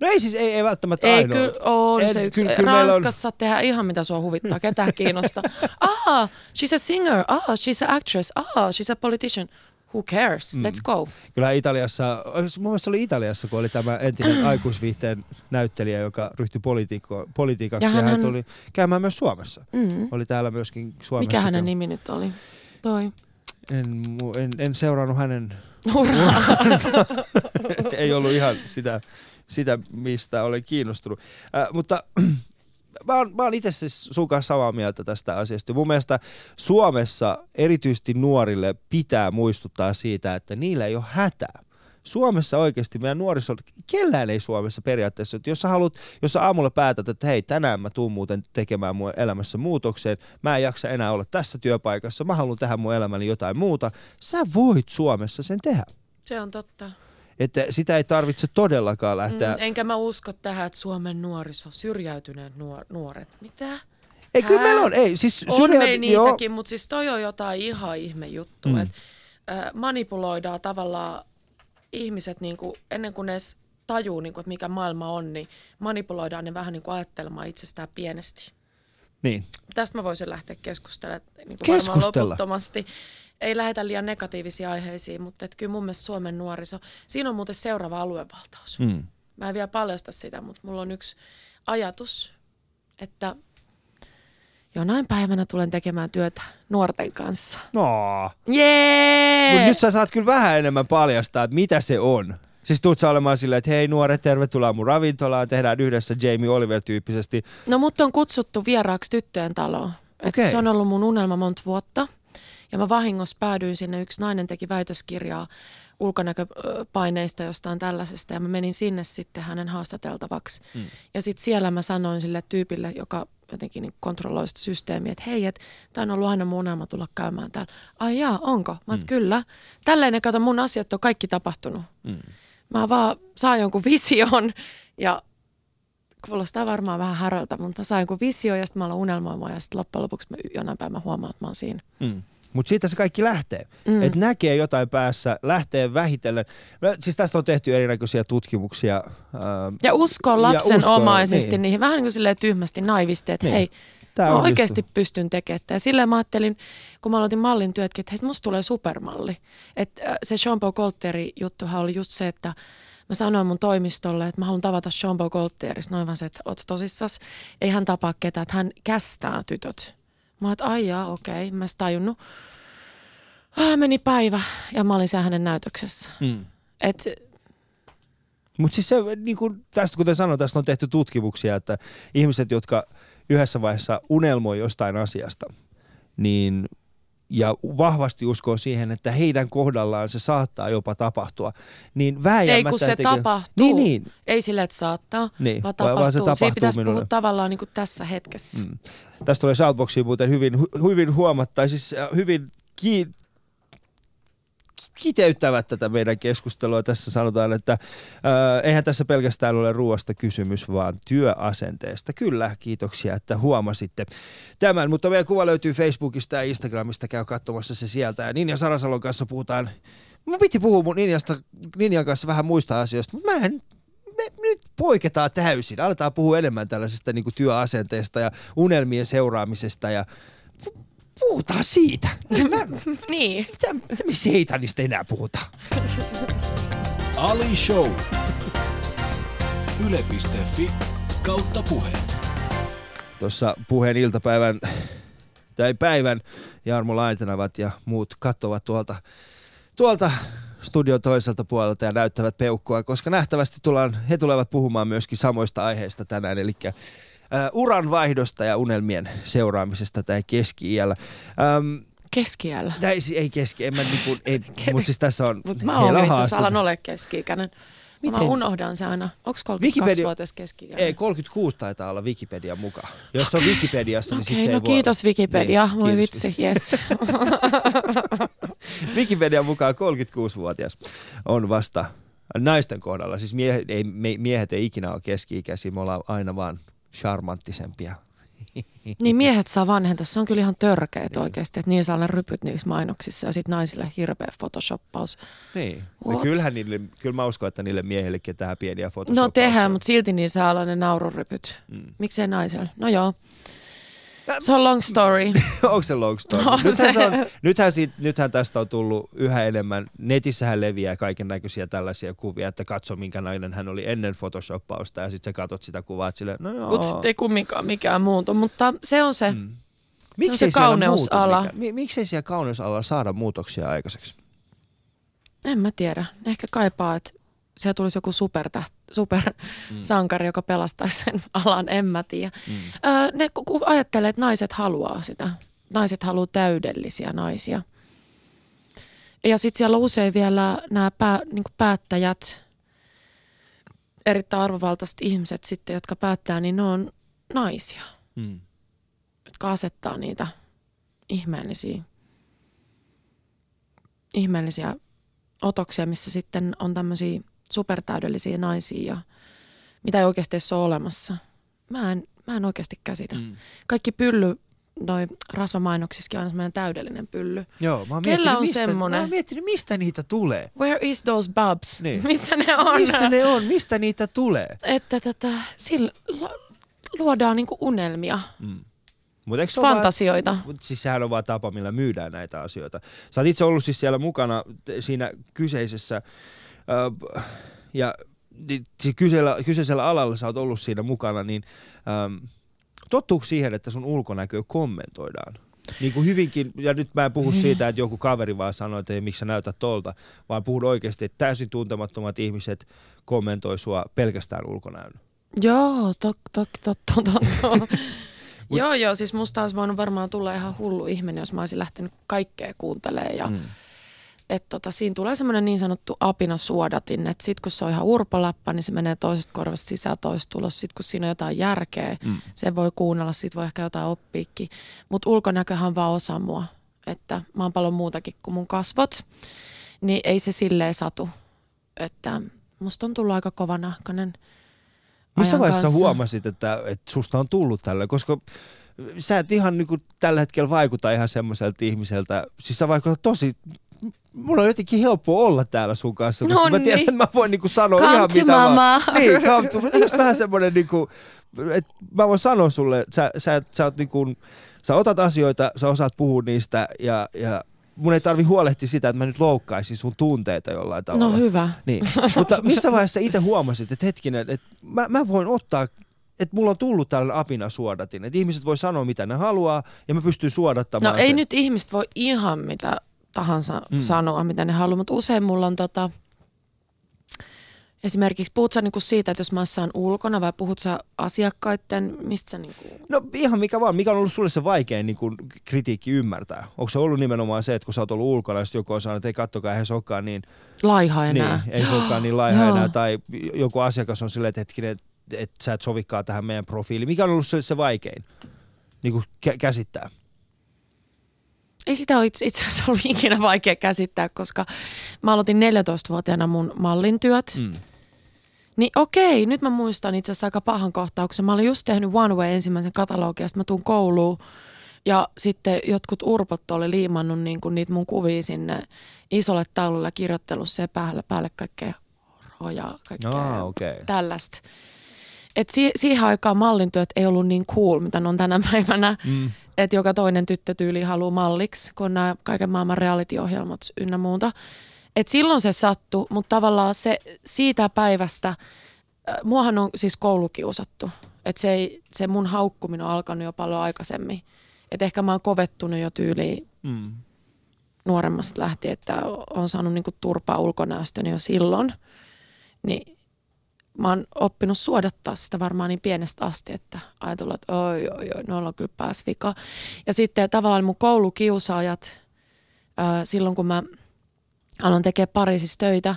No ei siis, ei, ei välttämättä Ei, ainoa. kyllä on En- se yksi. kyllä- kyllä Ranskassa on... tehdään ihan mitä sua huvittaa, ketään kiinnostaa. (laughs) ah, she's a singer. Ah, she's a actress. Ah, she's a politician. Who cares? Mm. Let's go. Kyllä Italiassa, mun mielestä oli Italiassa, kun oli tämä entinen aikuisviihteen näyttelijä, joka ryhtyi politiikko, politiikaksi. Ja Ja hän, tuli käymään myös Suomessa. Mm. Oli täällä myöskin Suomessa. Mikä hänen nimi nyt oli? Toi. En, en, en seurannut hänen, Hurraa. (laughs) ei ollut ihan sitä, sitä mistä olen kiinnostunut. Äh, mutta mä oon, mä oon itse siis sun kanssa samaa mieltä tästä asiasta. Mun mielestä Suomessa erityisesti nuorille pitää muistuttaa siitä, että niillä ei ole hätää. Suomessa oikeasti meidän nuoriso, kellään ei Suomessa periaatteessa, että jos sä haluat, jos sä aamulla päätät, että hei tänään mä tuun muuten tekemään mun elämässä muutoksen, mä en jaksa enää olla tässä työpaikassa, mä haluan tehdä mun elämäni jotain muuta, sä voit Suomessa sen tehdä. Se on totta. Että sitä ei tarvitse todellakaan lähteä. Mm, enkä mä usko tähän, että Suomen nuoriso, syrjäytyneet nuor- nuoret. Mitä? ei, kyllä meillä on. Ei, siis On syrjä- ne niitäkin, mutta siis toi on jotain ihan ihme juttu, Mm. että manipuloidaan tavallaan ihmiset niinku, ennen kuin ne edes tajuu, niinku, että mikä maailma on, niin manipuloidaan ne vähän niinku ajattelemaan itsestään pienesti. Niin. Tästä mä voisin lähteä keskustelemaan niinku Keskustella. varmaan loputtomasti. Ei lähetä liian negatiivisiin aiheisiin, mutta et kyllä mun mielestä Suomen nuoriso, siinä on muuten seuraava aluevaltaus. Mm. Mä en vielä paljasta sitä, mutta mulla on yksi ajatus, että jonain päivänä tulen tekemään työtä nuorten kanssa. No. Jee! Mutta nyt sä saat kyllä vähän enemmän paljastaa, että mitä se on. Siis tuut sä olemaan silleen, että hei nuoret, tervetuloa mun ravintolaan, tehdään yhdessä Jamie Oliver-tyyppisesti. No mut on kutsuttu vieraaksi tyttöjen taloon. Et Okei. Se on ollut mun unelma monta vuotta. Ja mä vahingossa päädyin sinne. Yksi nainen teki väitöskirjaa ulkonäköpaineista jostain tällaisesta. Ja mä menin sinne sitten hänen haastateltavaksi. Mm. Ja sitten siellä mä sanoin sille tyypille, joka jotenkin niin kontrolloi sitä systeemiä, että hei, että tämä on ollut aina mun unelma tulla käymään täällä. Ai jaa, onko? Mä mm. kyllä. Tälleen, kato, mun asiat on kaikki tapahtunut. Mm. Mä vaan saan jonkun vision ja kuulostaa varmaan vähän häröltä, mutta mä sain jonkun visio ja sitten mä aloin unelmoimaan ja sitten loppujen lopuksi mä jonain päivänä huomaan, että mä oon siinä. Mm. Mutta siitä se kaikki lähtee. Mm. Että näkee jotain päässä, lähtee vähitellen. No, siis tästä on tehty erinäköisiä tutkimuksia. Ää, Ja uskoo Ja lapsen uskoo, omaisesti niin. niihin, vähän niin kuin silleen tyhmästi, naivisti, että Niin. hei, Tää mä oikeasti pystyn tekemään. Ja silleen mä ajattelin, kun mä aloitin mallin työtkin, että hei, musta tulee supermalli. Että äh, se Sean Paul Colteri juttuhan oli just se, että mä sanoin mun toimistolle, että mä haluan tavata Sean Paul Colterista. Noin vaan se, että oot tosissas. Ei hän tapaa ketään, että hän kästää tytöt. Mä oon, että ai jaa, okei, mä en tajunnut. Ah, meni päivä ja mä olin siellä hänen näytöksessä. Mm. Et, Mutta siis se, niin kuin tästä kuten sanoin, tästä on tehty tutkimuksia, että ihmiset, jotka yhdessä vaiheessa unelmoi jostain asiasta, niin ja vahvasti uskoo siihen, että heidän kohdallaan se saattaa jopa tapahtua, niin vääjäämättä... ei kun se tapahtuu. Niin, niin. Ei sillä, että saattaa, Niin, vaan tapahtuu. vaan se tapahtuu Siinä pitäisi minulle. puhua tavallaan niin kuin tässä hetkessä. Mm. Tästä tulee Shoutboxiin muuten hyvin, hyvin huomattaa, siis äh, hyvin ki- kiteyttävät tätä meidän keskustelua. Tässä sanotaan, että äh, eihän tässä pelkästään ole ruoasta kysymys, vaan työasenteesta. Kyllä, kiitoksia, että huomasitte tämän. Mutta meidän kuva löytyy Facebookista ja Instagramista, käy katsomassa se sieltä. Ja Ninja Sarasalon kanssa puhutaan, mun piti puhua mun Ninjasta, Ninjan kanssa vähän muista asioista, mutta mä en me nyt poiketaan täysin. Aletaan puhua enemmän tällaisesta niin kuin työasenteesta ja unelmien seuraamisesta ja puhutaan siitä. (laughs) Mä, Niin. mitä, mitä me seitanista enää puhutaan? (laughs) Ali Show. Yle.fi kautta puhe. Tuossa puheen iltapäivän tai päivän Jarmo Laitenavat ja muut katsovat tuolta, tuolta studion toiselta puolelta ja näyttävät peukkua, koska nähtävästi tullaan, he tulevat puhumaan myöskin samoista aiheista tänään, eli uran vaihdosta ja unelmien seuraamisesta tai keski-iällä. Um, Keskiällä. Tää ei, ei keski, en mä niinku, ei, (laughs) mutta siis tässä on Mutta mä oon on itse asiassa alan ole keski-ikäinen. Mä Miten? vaan unohdan se aina. Onko 32-vuotias keski-ikäinen? Ei, 36 taitaa olla Wikipedian mukaan. Jos se on Wikipediassa, niin sit Okei, se ei no voi kiitos. Wikipedia. Niin, Voi kiitos. vitsi, yes. (laughs) Wikipedian mukaan 36-vuotias on vasta naisten kohdalla. Siis miehet ei, me, miehet ei ikinä ole keski-ikäisiä, me ollaan aina vaan charmanttisempia. (laughs) niin miehet saa vanhentaa. Se on kyllä ihan törkeet Niin. oikeasti, että niin saa ne rypyt niissä mainoksissa ja sitten naisille hirveä photoshoppaus. Niin. What? kyllähän niille, kyllä mä uskon, että niille miehillekin tehdään pieniä No photoshopauksia. tehdään, mutta silti niin saa olla ne naururypyt. Mm. Miksei naisella? No joo. Se on long story. (laughs) Onko se long story? On nythän, se. se on, nythän, siitä, nythän tästä on tullut yhä enemmän. Netissähän leviää kaiken näköisiä tällaisia kuvia, että katso minkä nainen hän oli ennen photoshoppausta ja sitten sä katot sitä kuvaa että silleen, no joo. Mutta sitten ei kumminkaan mikään muutu. Mutta se on se. Mm. se Miksei siellä kauneusala. muutu mikään? Mi- miksei siellä kauneusalalla saada muutoksia aikaiseksi? En mä tiedä. Ne ehkä kaipaa, että siellä tulisi joku supersankari, joka pelastaisi sen alan, en mä tiedä. Mm. Öö, ne ku- ku ajattelee, että naiset haluaa sitä. Naiset haluaa täydellisiä naisia. Ja sitten siellä on usein vielä nämä pää, niin päättäjät, erittäin arvovaltaiset ihmiset sitten, jotka päättää, niin ne on naisia, Mm. jotka asettaa niitä ihmeellisiä, ihmeellisiä otoksia, missä sitten on tämmöisiä supertäydellisiä naisia ja mitä ei oikeasti ole olemassa. Mä en, mä en oikeasti käsitä. Mm. Kaikki pylly, noi rasvamainoksissakin on aina semmoinen täydellinen pylly. Joo, mä oon Kellä on mistä? Mä oon miettinyt, mistä niitä tulee. Where is those bubs? Niin. (laughs) Missä ne on? Missä ne on? Mistä niitä tulee? Että tätä, sillä lu- luodaan niinku unelmia, Mm. Mut eikö ole vaan- fantasioita. Mut siis sehän on vaan tapa, millä myydään näitä asioita. Sä oot itse ollut siis siellä mukana siinä kyseisessä, ö, ja ni- si- kyseisellä, kyseisellä alalla sä oot ollut siinä mukana, niin äm, tottuuko siihen, että sun ulkonäköä kommentoidaan? Niin kuin hyvinkin, ja nyt mä en puhu siitä, että joku kaveri vaan sanoo, että ei, miksi sä näytät tolta, vaan puhun oikeasti, että täysin tuntemattomat ihmiset kommentoi sua pelkästään ulkonäön. Joo, tok, tok, tok. Mut- (laughs) Joo, joo, siis musta olisi voinut varmaan tulla ihan hullu ihminen, jos mä olisin lähtenyt kaikkea kuuntelemaan. Ja, mm. Et tota, siinä tulee semmoinen niin sanottu apina suodatin, että sit kun se on ihan urpoläppä, niin se menee toisesta korvasta sisään toisesta tulos. Sitten kun siinä on jotain järkeä, mm. se voi kuunnella, sit voi ehkä jotain oppiikin. Mutta ulkonäköhän on vaan osa mua, että mä oon paljon muutakin kuin mun kasvot. Niin ei se silleen satu, että musta on tullut aika kovanahkainen Missä ajan vaiheessa kanssa. huomasit, että, että susta on tullut tällä? Koska sä et ihan niin kuin tällä hetkellä vaikuta ihan semmoiselta ihmiseltä. Siis sä vaikutat tosi... Mulla on jotenkin helppo olla täällä sun kanssa, koska No mä tiedän, että mä voin niinku sanoa Come ihan mitä mama. vaan. Niin, come to, (laughs) just vähän semmoinen niinku, että mä voin sanoa sulle, että sä, sä, sä, oot niinku, sä otat asioita, sä osaat puhua niistä ja, ja mun ei tarvi huolehtia sitä, että mä nyt loukkaisin sun tunteita jollain tavalla. No hyvä. Niin. Mutta (laughs) missä vaiheessa itse huomasit, että hetkinen, että mä, mä voin ottaa, että mulla on tullut tällainen apina suodatin, että ihmiset voi sanoa mitä ne haluaa ja mä pystyn suodattamaan No ei sen. nyt ihmiset voi ihan mitä tahansa Mm. sanoa, mitä ne haluaa, mutta usein mulla on tota, esimerkiksi puhut sä niinku siitä, että jos mä saan ulkona vai puhut sä asiakkaiden, mistä sä niinku, No ihan mikä vaan, mikä on ollut sulle se vaikein niin kun, kritiikki ymmärtää? Onko se ollut nimenomaan se, että kun sä oot ollut ulkona ja joku on sanonut, että ei kattokaa, eihän se olekaan niin, laiha enää. niin ei se olekaan niin laiha enää, tai joku asiakas on silleen, että hetkinen, että että sä et sovikaan tähän meidän profiiliin. Mikä on ollut se, se vaikein niin kuin kä- käsittää? Ei sitä ole itse, itse asiassa ollut ikinä vaikea käsittää, koska mä aloitin 14-vuotiaana mun mallintyöt. Mm. Niin okei, nyt mä muistan itse asiassa aika pahan kohtauksen. Mä olin just tehnyt One Way ensimmäisen katalogia, sitten mä tuun kouluun ja sitten jotkut urpot oli liimannut niin kuin niitä mun kuvia sinne isolle taululle ja kirjoittelussa ja päälle, päälle kaikkea horoja, kaikkea Ah, okei. tällaista. Et si- siihen aikaan mallintyöt ei ollut niin cool, mitä ne on tänä (laughs) päivänä. Mm. Että joka toinen tyttö tyyli haluaa malliksi, kun nämä kaiken maailman reality-ohjelmat ynnä muuta. Et silloin se sattui, mutta tavallaan se siitä päivästä, äh, muahan on siis koulukiusattu. Et se, ei, se mun haukkuminen on alkanut jo paljon aikaisemmin. Et ehkä mä oon kovettunut jo tyyliin Mm. nuoremmasta lähtien, että on saanut niinku turpaa ulkonäöstäni jo silloin. Niin mä oon oppinut suodattaa sitä varmaan niin pienestä asti, että ajatella, että oi, oi, oi, noilla on kyllä pääs vika. Ja sitten tavallaan mun koulukiusaajat, ää, silloin kun mä aloin tekemään Pariisissa töitä,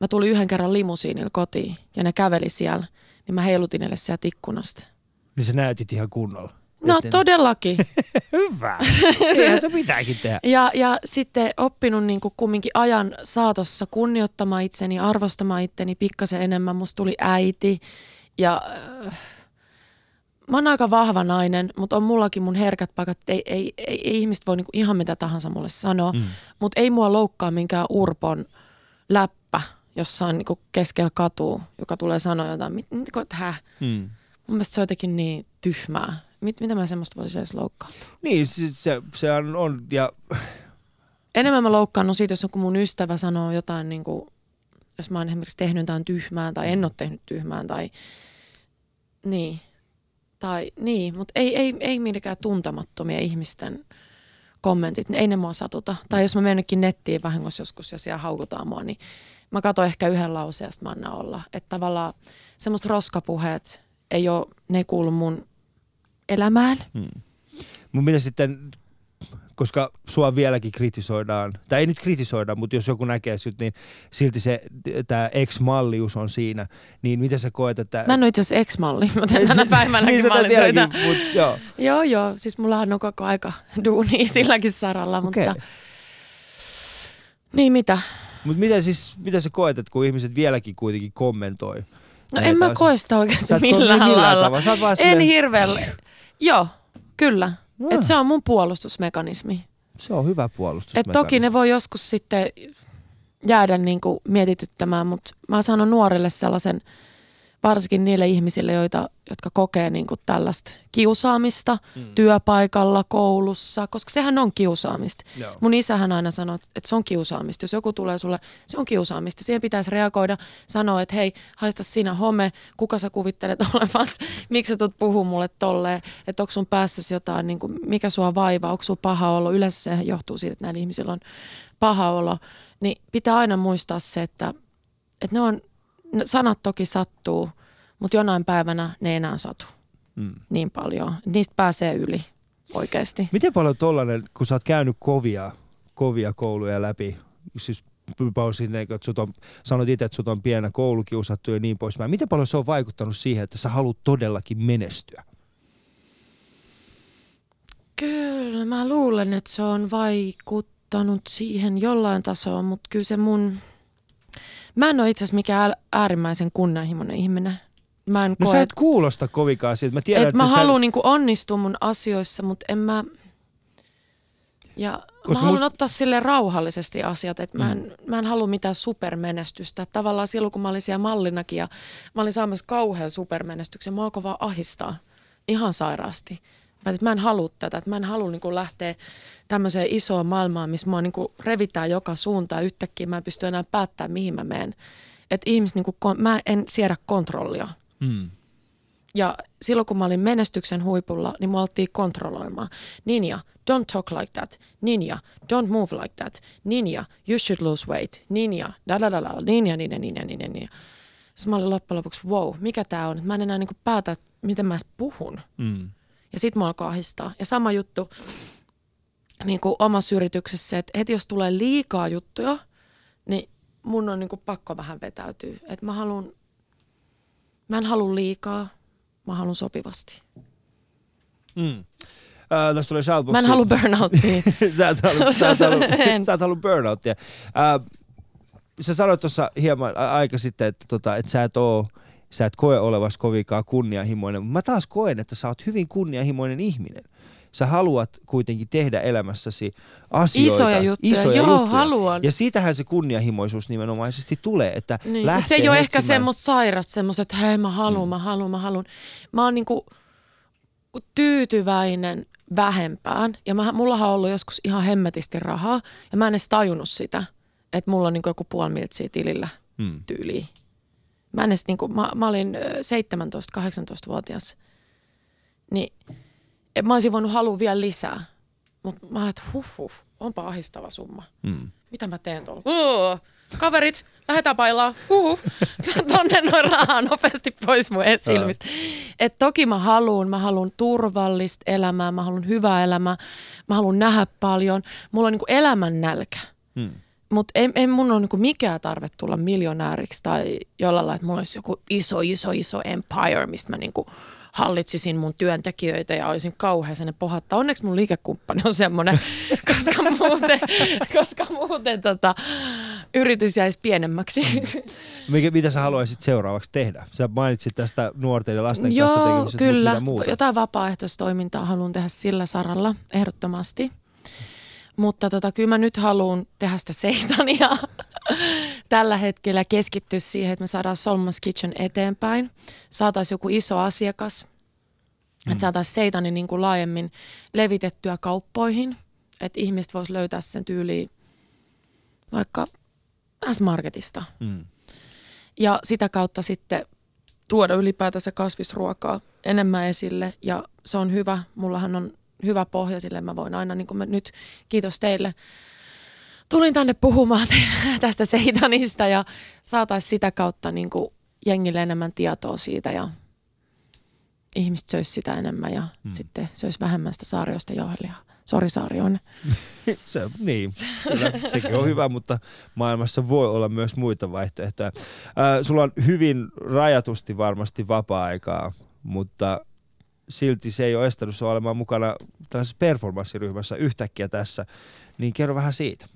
mä tulin yhden kerran limusiinilla kotiin ja ne käveli siellä, niin mä heilutin niille sieltä ikkunasta. Niin sä näytit ihan kunnolla. No Etten- todellakin. (laughs) Hyvä. (laughs) Eihän se pitääkin tehdä. Ja, ja sitten oppinut niin kuin kumminkin ajan saatossa kunnioittamaan itseni, arvostamaan itteni pikkasen enemmän. Musta tuli äiti ja äh, mä oon aika vahva nainen, mutta on mullakin mun herkät paikat. Ei, ei, ei, ei ihmiset voi niin kuin ihan mitä tahansa mulle sanoa, mm. mutta ei mua loukkaa minkään urpon läppä jossain niin kuin keskellä katua, joka tulee sanoa jotain. Mit, mit, mit, häh? Mm. Mun mielestä se on jotenkin niin tyhmää. Mit, mitä mä semmoista voisin edes loukkaa? Niin, se, se, se on, on, ja (laughs) enemmän mä loukkaannun siitä, jos joku mun ystävä sanoo jotain, niin kuin, jos mä oon esimerkiksi tehnyt jotain tyhmää tai en ole tehnyt tyhmää tai niin. Tai niin, mutta ei, ei, ei millekään tuntemattomia ihmisten kommentit, niin ei ne mua satuta. Tai jos mä menen jonnekin nettiin vahingossa joskus ja siellä haukutaan mua, niin mä katson ehkä yhden lauseen ja sitten mä annan olla. Että tavallaan semmoista roskapuheet ei ole, ne ei kuulu mun elämään. Mun mitä sitten, koska sua vieläkin kritisoidaan, tai ei nyt kritisoida, mutta jos joku näkee sut, niin silti se, tämä ex-mallius on siinä, niin miten sä koet, että... Mä en ole itse asiassa ex-malli, mä teen (laughs) tänä päivänäkin niin teet mallintöitä. vieläkin, mut, joo. Joo, joo. Siis mullahan on koko aika duunia (laughs) silläkin saralla, Okei. mutta... Niin mitä? Mutta miten siis, mitä sä koet, että kun ihmiset vieläkin kuitenkin kommentoi? No en mä asioita? koe sitä oikeasti et koe millään, millään lailla. tavalla. Sä oot vaan En silleen- hirveellä. Joo, kyllä. No. Et se on mun puolustusmekanismi. Se on hyvä puolustus. Et toki ne voi joskus sitten jäädä niinku mietityttämään, mutta mä sanon nuorille sellaisen, varsinkin niille ihmisille, joita, jotka kokee niinku tällaista kiusaamista mm. työpaikalla, koulussa, koska sehän on kiusaamista. Joo. Mun isähän aina sanoo, että se on kiusaamista. Jos joku tulee sulle, se on kiusaamista. Siihen pitäisi reagoida, sanoa, että hei, haista sinä home, kuka sä kuvittelet (laughs) olevas, miksi sä tulet puhua mulle tolleen, että onko sun päässäsi jotain, niin kuin, mikä sua vaivaa, onko sulla paha olo. Yleensä se johtuu siitä, että näillä ihmisillä on paha olo. Niin pitää aina muistaa se, että, että ne on, ne sanat toki sattuu, mutta jonain päivänä ne ei enää satu. mm. niin paljon. Niistä pääsee yli oikeasti. Miten paljon tollanen, kun sä oot käynyt kovia, kovia kouluja läpi, siis sinne, että sut on, sanoit itse, että sut on pienä koulukiusattu ja niin poispäin. Miten paljon se on vaikuttanut siihen, että sä haluat todellakin menestyä? Kyllä, mä luulen, että se on vaikuttanut siihen jollain tasolla, mutta kyllä se mun... Mä en ole itse asiassa mikään äärimmäisen kunnianhimoinen ihminen. Mä en no koe, sä et kuulosta kovinkaan siitä. Mä, tiedän, että että mä sä... haluan niinku onnistua mun asioissa, mutta en mä... Ja Koska mä haluan must... ottaa sille rauhallisesti asiat, että mm. mä, en, mm. mä en halua mitään supermenestystä. Tavallaan silloin, kun mä olin siellä mallinakin ja mä olin saamassa kauhean supermenestyksen, mä alkoi vaan ahistaa ihan sairaasti. Mä, että mä en halua tätä, että mä en halua niin lähteä tämmöiseen isoon maailmaan, missä mua niin revitään joka suuntaan yhtäkkiä. Mä en pysty enää päättämään, mihin mä menen. Että ihmiset, niin kuin, mä en siedä kontrollia. Mm. Ja silloin kun mä olin menestyksen huipulla, niin mua oltiin kontrolloimaan. Ninja, don't talk like that. Ninja, don't move like that. Ninja, you should lose weight. Ninja, da da da da. Ninja, ninja, ninja, ninja, ninja. Sitten mä olin loppujen lopuksi, wow, mikä tää on? Mä en enää niinku päätä, miten mä puhun. Mm. Ja sit mä alkoi ahistaa. Ja sama juttu niin kuin omassa yrityksessä, että heti jos tulee liikaa juttuja, niin mun on niin kuin pakko vähän vetäytyä. Että mä haluan, mä en halua liikaa, mä haluan sopivasti. Mm. Uh, tästä tulee shoutboxi. Mä en halua burnouttia. (laughs) sä et halua, (laughs) sä et halua, sä et halua burnouttia. Uh, sä sanoit tuossa hieman aika sitten, että, tota, että sä et oo, sä et koe olevasi kovinkaan kunnianhimoinen, mutta mä taas koen, että sä oot hyvin kunnianhimoinen ihminen. Sä haluat kuitenkin tehdä elämässäsi asioita. Isoja juttuja, isoja joo, juttuja. haluan. Ja siitähän se kunnianhimoisuus nimenomaisesti tulee, että niin, Se ei ole ehkä semmoista sairasta, semmoista, että hei mä haluan, mm. mä haluan, mä haluan. Mä oon niinku tyytyväinen vähempään. Ja mä, mullahan on ollut joskus ihan hemmetisti rahaa. Ja mä en edes tajunnut sitä, että mulla on niinku joku puoli miltsiä tilillä mm. tyyliin. Mä, en edes, niinku, mä, mä olin 17-18-vuotias. Niin mä olisin voinut halua vielä lisää. Mutta mä olin, että huh, huh, onpa ahistava summa. Mm. Mitä mä teen tuolla? Uh, kaverit, lähdetään pailaa. Huhu. (laughs) Tonne noin rahaa nopeasti pois mun silmistä. Et toki mä haluan, mä haluan turvallista elämää, mä haluan hyvää elämää, mä haluan nähdä paljon. Mulla on niinku elämän nälkä. Hmm. Mutta ei, ei mun ole niinku mikään tarve tulla miljonääriksi tai jollain lailla, että mulla olisi joku iso, iso, iso empire, mistä mä niinku hallitsisin mun työntekijöitä ja olisin kauhean sen pohatta. Onneksi mun liikekumppani on semmoinen, (laughs) koska muuten, koska muuten tota, yritys jäisi pienemmäksi. (laughs) Mikä, mitä sä haluaisit seuraavaksi tehdä? Sä mainitsit tästä nuorten ja lasten Joo, kanssa tekemisestä, kyllä. Mitä muuta? Jotain vapaaehtoistoimintaa haluan tehdä sillä saralla ehdottomasti. Mutta tota, kyllä mä nyt haluan tehdä sitä seitania (laughs) tällä hetkellä keskittyä siihen, että me saadaan Solmas Kitchen eteenpäin. Saataisiin joku iso asiakas, mm. että saataisiin seitani niin kuin laajemmin levitettyä kauppoihin, että ihmiset vois löytää sen tyyliin vaikka S-Marketista. Mm. Ja sitä kautta sitten tuoda ylipäätänsä kasvisruokaa enemmän esille ja se on hyvä. Mullahan on hyvä pohja sille, mä voin aina, niin kuin mä nyt, kiitos teille, tulin tänne puhumaan (laughs) tästä seitanista ja saataisiin sitä kautta niin kuin jengille enemmän tietoa siitä ja ihmiset söisi sitä enemmän ja hmm. sitten söisi vähemmän sitä saariosta jauhelihaa. Sori Saarioinen. (laughs) Se, niin, kyllä, (laughs) sekin on hyvä, mutta maailmassa voi olla myös muita vaihtoehtoja. Äh, sulla on hyvin rajatusti varmasti vapaa-aikaa, mutta silti se ei ole estänyt sinua olemaan mukana tällaisessa performanssiryhmässä yhtäkkiä tässä. Niin kerro vähän siitä.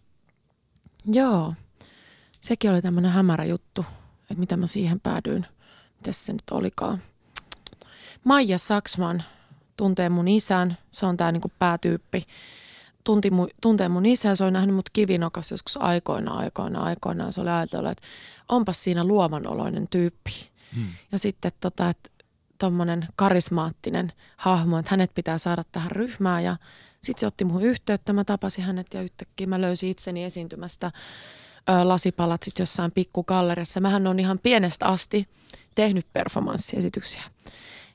Joo, sekin oli tämmöinen hämärä juttu, että mitä mä siihen päädyin. Miten se nyt olikaan? Maija Saksman tuntee mun isän, se on tää niinku päätyyppi. Tunti mu, tuntee mun isän, se on nähnyt mut kivinokas joskus aikoina, aikoina, aikoina. Se oli ajatellut, että onpas siinä luovanoloinen tyyppi. Hmm. Ja sitten tota, että tommonen karismaattinen hahmo, että hänet pitää saada tähän ryhmään ja sitten se otti muhun yhteyttä, mä tapasin hänet ja yhtäkkiä mä löysin itseni esiintymästä ö, lasipalatsista jossain pikkugalleriassa. Mähän on ihan pienestä asti tehnyt performanssiesityksiä.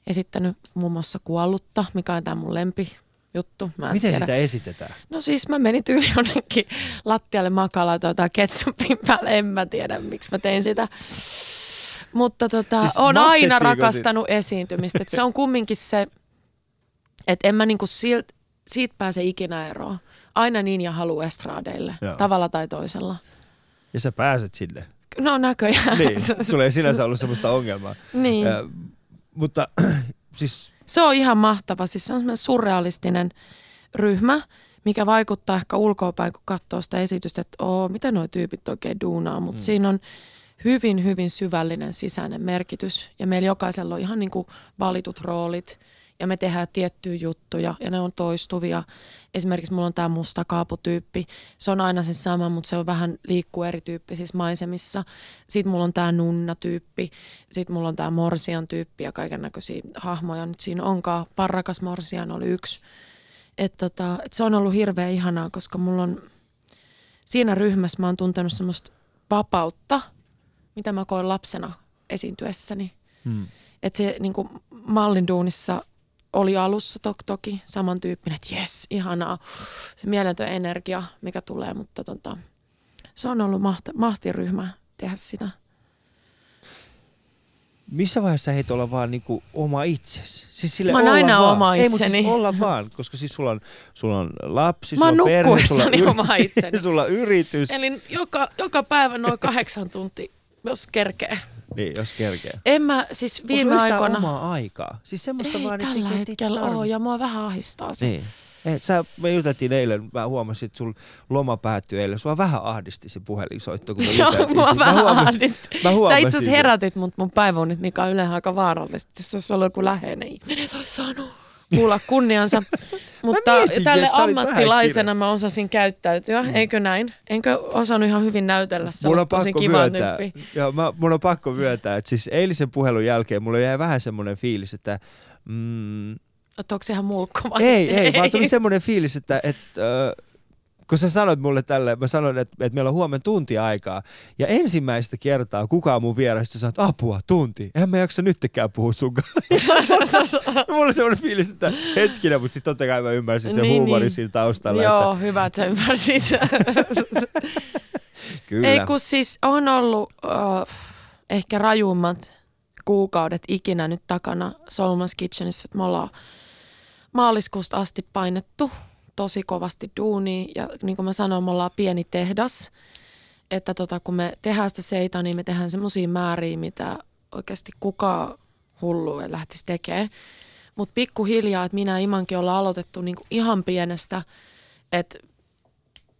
Esittänyt muun muassa Kuollutta, mikä on tämä mun lempi juttu. Mä Miten tiedä. sitä esitetään? No siis mä menin tyyli jonnekin lattialle makala jotain ketsupin päälle. En mä tiedä, miksi mä tein sitä. Mutta tota, Siis on aina rakastanut esiintymistä. Et se on kumminkin se, että en mä niinku silt, siitä pääse ikinä eroon. Aina niin ja halu estraadeille, Joo. tavalla tai toisella. Ja sä pääset sinne. No näköjään. Niin, sulla ei sinänsä ollut semmoista ongelmaa. niin. Ö, mutta (clears throat) siis Se on ihan mahtava. Siis se on semmoinen surrealistinen ryhmä, mikä vaikuttaa ehkä ulkoapäin, kun katsoo sitä esitystä, että oo, mitä nuo tyypit oikein duunaa. Mutta mm. siinä on hyvin, hyvin syvällinen sisäinen merkitys. Ja meillä jokaisella on ihan niin kuin valitut roolit. Ja me tehdään tiettyjä juttuja ja ne on toistuvia. Esimerkiksi mulla on tämä musta kaaputyyppi. Se on aina se sama, mutta se on vähän liikkuu erityyppisissä maisemissa. Sitten mulla on tämä nunna-tyyppi. Sitten mulla on tämä morsian tyyppi ja kaiken näköisiä hahmoja. Nyt siinä onkaan. Parrakas morsian oli yksi. Et tota, et se on ollut hirveän ihanaa, koska mulla on siinä ryhmässä mä oon tuntenut semmoista vapautta, mitä mä koin lapsena esiintyessäni. hmm. Että se niin kuin mallin duunissa oli alussa to- toki samantyyppinen, että jes, ihanaa. Se mieletön energia, mikä tulee, mutta tota, se on ollut mahti, mahtiryhmä tehdä sitä. missä vaiheessa heit olla vaan niinku oma itsesi? Siis sille Mä oon aina vaan. oma Ei, mutta siis itseni. olla vaan, koska siis sulla on, sulla on lapsi, Mä sulla on perhe, sulla on, nukkuessani oma itseni. (laughs) sulla on yritys. Eli joka, joka päivä noin kahdeksan tuntia, jos kerkee. Niin, jos kerkee. En mä siis Onko viime yhtään aikoina... omaa aikaa? Siis semmoista Ei vaan, että tällä ei hetkellä tarvi- ole ja mua vähän ahistaa se. Niin. Ei, sä, me juteltiin eilen, mä huomasin, että sun loma päättyi eilen. Sua vähän ahdisti se puhelinsoitto, kun me (laughs) Joo, juteltiin. mua siitä. Mä vähän huomasin- ahdisti. Mä Sä huomasin itse asiassa herätit mut mun päiväunet, mikä on yleensä aika vaarallista. Jos olisi ollut joku läheinen ihminen, et olisi saanut kuulla (laughs) kunniansa. Mutta mietinkin, tälle ammattilaisena mä osasin käyttäytyä, mm. eikö näin? Enkö osannut ihan hyvin näytellä sellaista tosi myöntää, tyyppiä? joo, mä, mun on pakko myöntää, että siis eilisen puhelun jälkeen mulla jäi vähän semmoinen fiilis, että mm, se ihan mulkku vai? ei, ei, vaan tuli semmoinen fiilis, että, että äh, kun sä sanoit mulle tälle, mä sanoin, että, että meillä on huomenna tunti aikaa. Ja ensimmäistä kertaa kukaan mun vieressä sanoi, että apua, tunti. En mä jaksa nyttekään puhua sun kanssa. (laughs) Mulla oli semmoinen fiilis, että hetkinen, mutta sitten totta kai mä ymmärsin sen Niin, huumorin niin. siinä taustalla. Joo, hyvä, että sä ymmärsit. Että, (laughs) kyllä. Ei kun siis on ollut uh, ehkä rajummat kuukaudet ikinä nyt takana Solmas Kitchenissä, että me ollaan maaliskuusta asti painettu tosi kovasti duunia ja niin kuin mä sanoin, me ollaan pieni tehdas, että tota, kun me tehdään sitä seita, niin me tehdään semmoisia määriä, mitä oikeasti kukaan hullu ei lähtisi tekemään. Mutta pikkuhiljaa, että minä Imankin ollaan aloitettu niin kuin ihan pienestä, että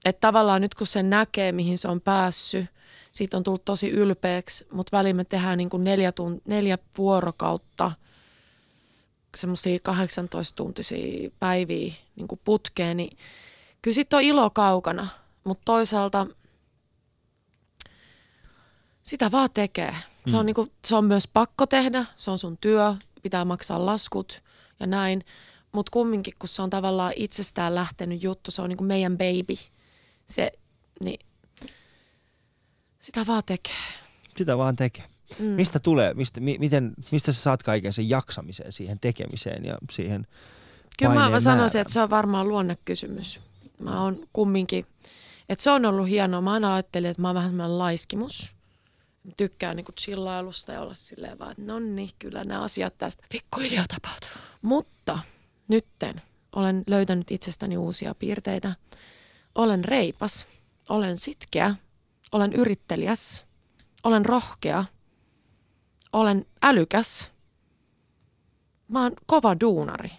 että tavallaan nyt kun se näkee, mihin se on päässyt, siitä on tullut tosi ylpeäksi, mutta väliin me tehdään niin kuin neljä, tunt- neljä vuorokautta semmoisia 18-tuntisia päiviä niin kuin putkeen, niin kyllä sitten on ilo kaukana, mutta toisaalta sitä vaan tekee. Se on, niin kuin, se on myös pakko tehdä, se on sun työ, pitää maksaa laskut ja näin, mutta kumminkin kun se on tavallaan itsestään lähtenyt juttu, se on niin kuin meidän baby, se, niin sitä vaan tekee. Sitä vaan tekee. Mm. Mistä tulee, mistä, mi, miten, mistä sä saat kaiken sen jaksamisen siihen tekemiseen ja siihen Kyllä mä, mä sanoisin, että se on varmaan luonnekysymys. Mä oon kumminkin, että se on ollut hienoa. Mä aina ajattelin, että mä oon vähän semmoinen laiskimus. Mä tykkään niinku chillailusta ja olla silleen vaan, että no niin, kyllä nämä asiat tästä pikkuhiljaa tapahtuu. Mutta nytten olen löytänyt itsestäni uusia piirteitä. Olen reipas, olen sitkeä, olen yrittelijäs, olen rohkea, olen älykäs. Mä oon kova duunari.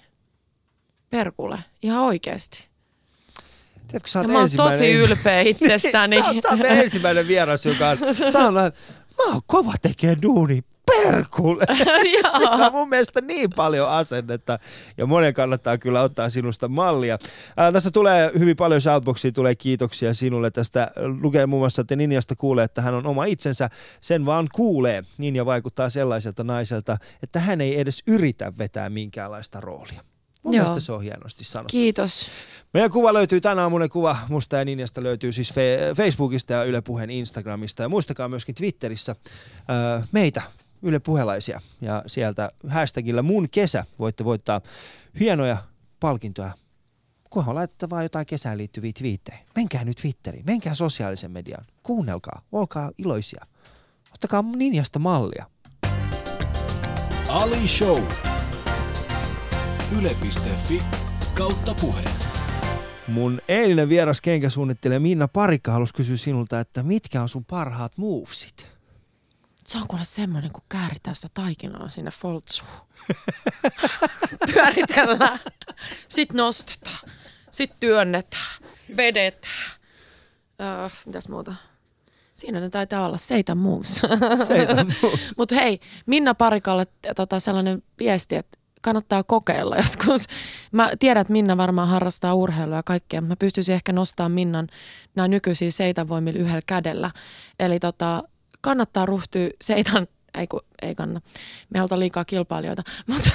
Perkule, ihan oikeesti. Tiedätkö, sä Ja oot mä oon ensimmäinen... tosi ylpeä itsestäni. (laughs) sä, oot, sä oot ensimmäinen vieras, joka on (laughs) sanonut, mä oon kova tekee duuni. Perkule! Siinä (laughs) (laughs) on mun mielestä niin paljon asennetta ja monen kannattaa kyllä ottaa sinusta mallia. Ää, tässä tulee hyvin paljon shoutboxia, tulee kiitoksia sinulle tästä. Lukee muun muassa, että Ninjasta kuulee, että hän on oma itsensä, sen vaan kuulee. Ninja vaikuttaa sellaiselta naiselta, että hän ei edes yritä vetää minkäänlaista roolia. Mun Joo. mielestä se on hienosti sanottu. Kiitos. Meidän kuva löytyy, tänä aamunen kuva musta ja Ninjasta löytyy siis fe- Facebookista ja Yle Puheen Instagramista. Ja muistakaa myöskin Twitterissä öö, meitä, Yle Puhelaisia. Ja sieltä hashtagillä mun kesä voitte voittaa hienoja palkintoja. Kunhan laitatte vaan jotain kesään liittyviä twiittejä. Menkää nyt Twitteriin, menkää sosiaalisen median. Kuunnelkaa, olkaa iloisia. Ottakaa Ninjasta mallia. Ali Show. Yle.fi kautta puhe. Mun eilinen vieras kenkäsuunnittelija Minna Parikka halusi kysyä sinulta, että mitkä on sun parhaat movesit? Se on kuule semmoinen, kun kääritään sitä taikinaa sinne foltsuun. (laughs) Pyöritellään. Sitten nostetaan. Sitten työnnetään. Vedetään. Öö, mitäs muuta? Siinä ne taitaa olla moves. Seitä (laughs) (laughs) Mutta hei, Minna Parikalle tota, sellainen viesti, että kannattaa kokeilla joskus. Mä tiedän, että Minna varmaan harrastaa urheilua ja kaikkea, mutta mä pystyisin ehkä nostamaan Minnan nämä nykyisiä seitanvoimilla yhdellä kädellä. Eli tota, kannattaa ryhtyä seitan, ei, kun, ei kannata, me halutaan liikaa kilpailijoita, (laughs) mutta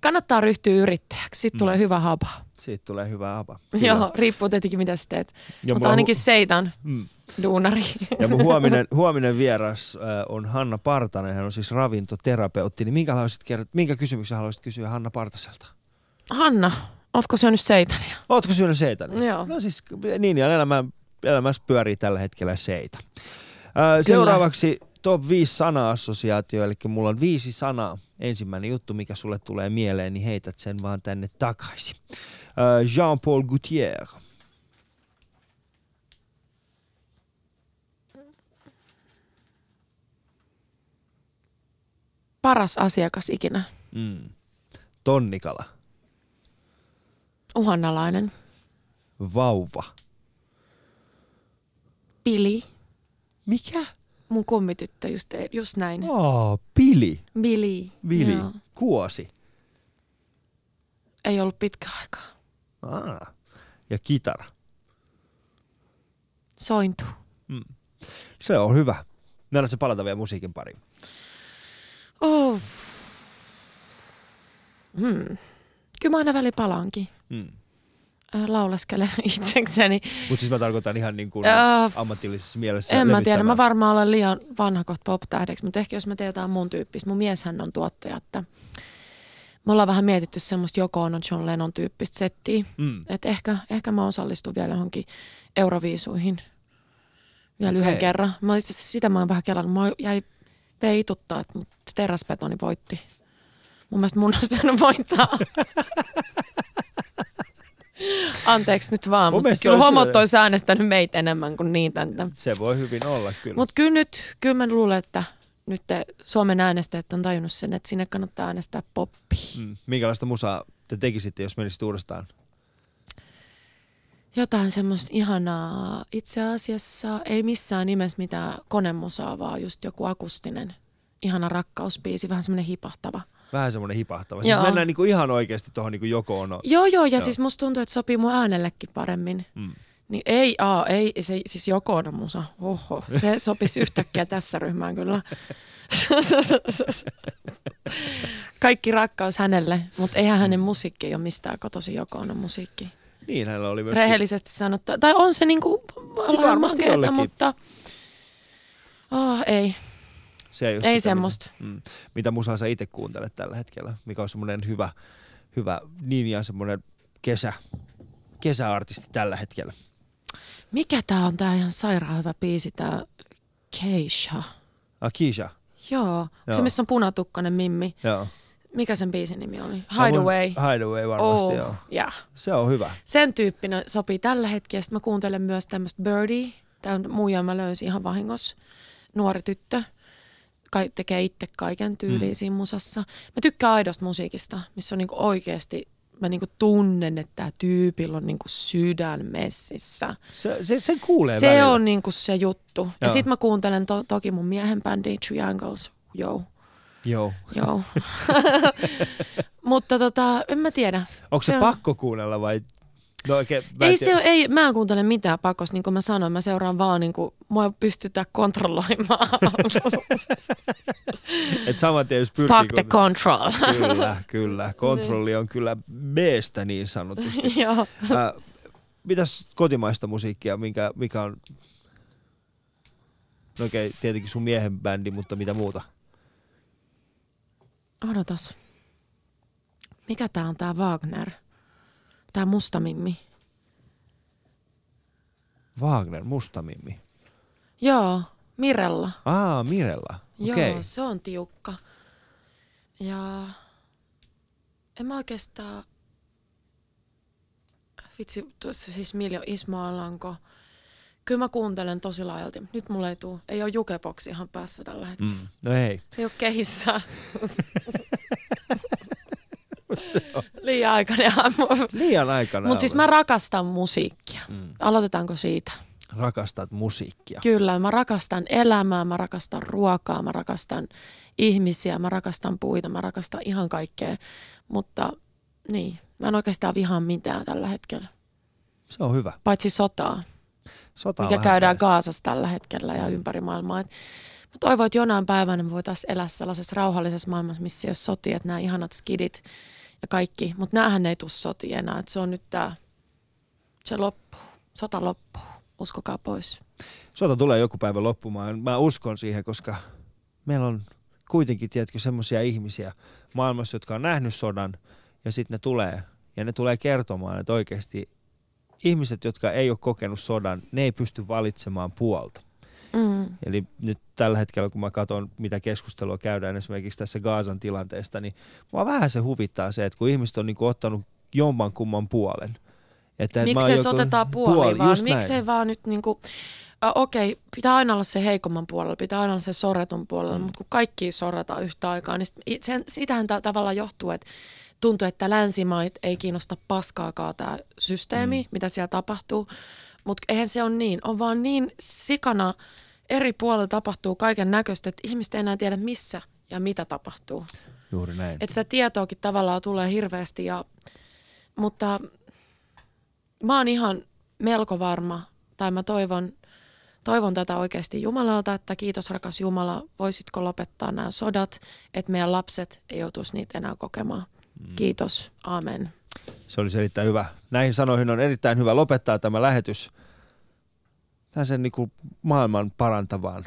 kannattaa ryhtyä yrittäjäksi, sitten tulee hyvä hapa. Siitä tulee hyvä apa. (laughs) Joo, riippuu tietenkin mitä sä teet, Ja mutta ainakin hu- seitan Mm. duunari. Ja mun huominen, (laughs) huominen vieras äh, on Hanna Partanen, hän on siis ravintoterapeutti. Niin minkä, haluaisit kertoa, minkä kysymyksen haluaisit kysyä Hanna Partaselta? Hanna, ootko syönyt seitania? Ootko syönyt seitan? Joo. No siis niin, ja elämä, elämässä pyörii tällä hetkellä seita. Ää, seuraavaksi top 5 sana-assosiaatio, eli mulla on viisi sanaa. Ensimmäinen juttu, mikä sulle tulee mieleen, niin heität sen vaan tänne takaisin. Jean-Paul Gaultier. Paras asiakas ikinä. Mm. Tonnikala. Uhannalainen. Vauva. Pili. Mikä? Mun kummityttö just, just näin. Oh, pili. Billy. Vili. Joo. Kuosi. Ei ollut pitkä aikaa. Ah. Ja kitara. Sointu. Se on hyvä. Nähdään se palata vielä musiikin pariin. Oh. Hmm. Kyllä mä aina väli palaankin. Mm. Äh, Laulaskelen (laughs) itsekseni. Mutta siis mä tarkoitan ihan niin kuin Äh, ammatillisessa mielessä. En mä tiedä, levittämään. mä varmaan olen liian vanha kohta pop-tähdeksi, mutta ehkä jos mä teen jotain mun tyyppistä, mun mieshän on tuottaja, että me ollaan vähän mietitty semmoista Joko Ono John Lennon tyyppistä settiä, Mm. että ehkä, ehkä mä osallistun vielä johonkin Euroviisuihin vielä Okei. yhden kerran. Mä itse sitä mä oon vähän kelannut, mä jäi veituttaa, että teräsbetoni voitti. Mun mielestä mun olisi pitänyt voittaa. (laughs) Anteeksi nyt vaan, Mun mutta kyllä homot olisi äänestänyt meitä enemmän kuin niitä. Se voi hyvin olla kyllä. Mutta kyllä nyt, kyllä mä luulen, että nyt te Suomen äänestäjät on tajunnut sen, että sinne kannattaa äänestää poppia. mm. Minkälaista musaa te tekisitte, jos menisit uudestaan? Jotain semmoista ihanaa. Itse asiassa ei missään nimessä mitään konemusaa, vaan just joku akustinen, ihana rakkauspiisi, vähän semmoinen hipahtava. Vähän semmoinen hipahtava. Siis Joo. mennään niinku ihan oikeasti tuohon niinku joko ono. Joo, joo, ja Joo. siis musta tuntuu, että sopii mun äänellekin paremmin. Mm. Niin ei, aa, ei, se, siis joko on musa. Oho, se (laughs) sopisi yhtäkkiä tässä ryhmään kyllä. Kaikki rakkaus hänelle, mutta eihän hänen musiikki ei ole mistään kotosi joko on musiikki. Niin, hänellä oli myös... Rehellisesti sanottu. Tai on se niinku varmasti makeeta, mutta oh, ei, Se ei, ole ei sitä, semmoista. Mitä, mm. mitä musaa sä itse kuuntelet tällä hetkellä? Mikä on semmoinen hyvä, hyvä linja, semmoinen kesä, kesäartisti tällä hetkellä? Mikä tää on tää ihan sairaan hyvä biisi, tää Keisha. Ah, Keisha. Joo, Joo. se missä on punatukkainen mimmi. Joo. Mikä sen biisin nimi oli? Hideaway. Hideaway varmasti, oh, joo. yeah. Se on hyvä. Sen tyyppinen sopii tällä hetkellä. Sitten mä kuuntelen myös tämmöistä Birdie. Tämä on muija, mä löysin ihan vahingossa. Nuori tyttö. Kai, tekee itse kaiken tyyliin mm. siinä musassa. Mä tykkään aidosta musiikista, missä on niinku oikeasti, mä niinku tunnen, että tämä tyypillä on niinku sydän messissä. Se, se, sen kuulee se välillä. on niinku se juttu. Ja Joo. sit mä kuuntelen to- toki mun miehen bändi Triangles. Joo, Joo. joo. (laughs) (laughs) Mutta tota, en mä tiedä. Onko se, on- pakko kuunnella vai? No oikein, mä Ei se, ei, mä en kuuntele mitään pakosta, niin kuin mä sanoin, mä seuraan vaan, niin kuin, mua pystytään kontrolloimaan. (laughs) Et saman tien jos pyrkii... Fuck the control. Kyllä, kyllä. (laughs) Kontrolli on kyllä meestä niin sanotusti. (laughs) Joo. Äh, mitäs kotimaista musiikkia, minkä, mikä on... No okei, tietenkin sun miehen bändi, mutta mitä muuta? Odotas. Mikä tää on tää Wagner? Tää musta mimmi. Wagner, Mustamimmi. Joo, Mirella. Aa, Mirella. Okei. Joo, se on tiukka. Ja en mä oikeastaan, vitsi, tuossa siis Miljo Ismo Alanko. Kyllä mä kuuntelen tosi laajalti. Nyt mulla ei tuu, ei ole jukeboksi ihan päässä tällä hetkellä. Mm. No ei. Se ei ole kehissä. (laughs) (laughs) Liian aikainen aamu. liian aikana. Mutta siis mä rakastan musiikkia. Mm. Aloitetaanko siitä? Rakastat musiikkia. Kyllä, mä rakastan elämää, mä rakastan ruokaa, mä rakastan ihmisiä, mä rakastan puita, mä rakastan ihan kaikkea. Mutta niin, mä en oikeastaan vihaa mitään tällä hetkellä. Se on hyvä. Paitsi sotaa, Sota mikä käydään päässä. Gaasassa tällä hetkellä ja ympäri maailmaa. Et mä toivon, että jonain päivänä me voitaisiin elää sellaisessa rauhallisessa maailmassa, missä ei ole sotia, että nämä ihanat skidit ja kaikki. Mutta näähän ei tule sotia enää, että se on nyt tämä, se loppuu, sota loppuu, uskokaa pois. Sota tulee joku päivä loppumaan. Mä uskon siihen, koska meillä on kuitenkin, tiedätkö, semmoisia ihmisiä maailmassa, jotka on nähnyt sodan ja sitten ne tulee ja ne tulee kertomaan, että oikeasti ihmiset, jotka ei ole kokenut sodan, ne ei pysty valitsemaan puolta. Mm. Eli nyt tällä hetkellä, kun mä katson, mitä keskustelua käydään esimerkiksi tässä Gaasan tilanteesta, niin mua vähän se huvittaa se, että kun ihmiset on niinku ottanut jomman kumman puolen. Että Miksei se joku- otetaan puoliin, puoli, vaan just näin. miksei vaan nyt niinku, äh, okei, pitää aina olla se heikomman puolella, pitää aina olla se sorretun puolella, mm. mutta kun kaikki sorretaan yhtä aikaa, niin sen, sitähän ta- tavallaan johtuu, että tuntuu, että länsimaat ei kiinnosta paskaakaan tämä systeemi, mm. mitä siellä tapahtuu, mutta eihän se ole niin, on vaan niin sikana eri puolilla tapahtuu kaiken näköistä, että ihmiset ei enää tiedä missä ja mitä tapahtuu. Juuri näin. Että sitä tietoakin tavallaan tulee hirveästi, ja, mutta mä oon ihan melko varma, tai mä toivon, toivon tätä oikeasti Jumalalta, että kiitos rakas Jumala, voisitko lopettaa nämä sodat, että meidän lapset ei joutuisi niitä enää kokemaan. Kiitos, amen. Se olisi erittäin hyvä. Näihin sanoihin on erittäin hyvä lopettaa tämä lähetys. Tällaisen niin kuin maailman parantavaan.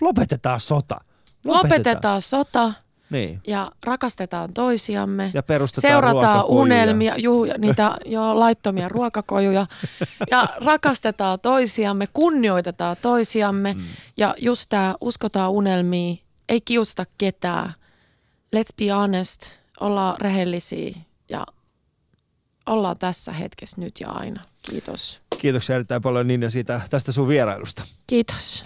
Lopetetaan sota. Lopetetaan sota Niin. ja rakastetaan toisiamme. Ja perustetaan Seurataan unelmia, juu, niitä jo laittomia ruokakojuja. (laughs) Ja rakastetaan toisiamme, kunnioitetaan toisiamme. Mm. Ja just tämä uskotaan unelmiin, ei kiusata ketään. Let's be honest, ollaan rehellisiä ja ollaan tässä hetkessä nyt ja aina. Kiitos. Kiitoksia erittäin paljon Ninja siitä, tästä sun vierailusta. Kiitos.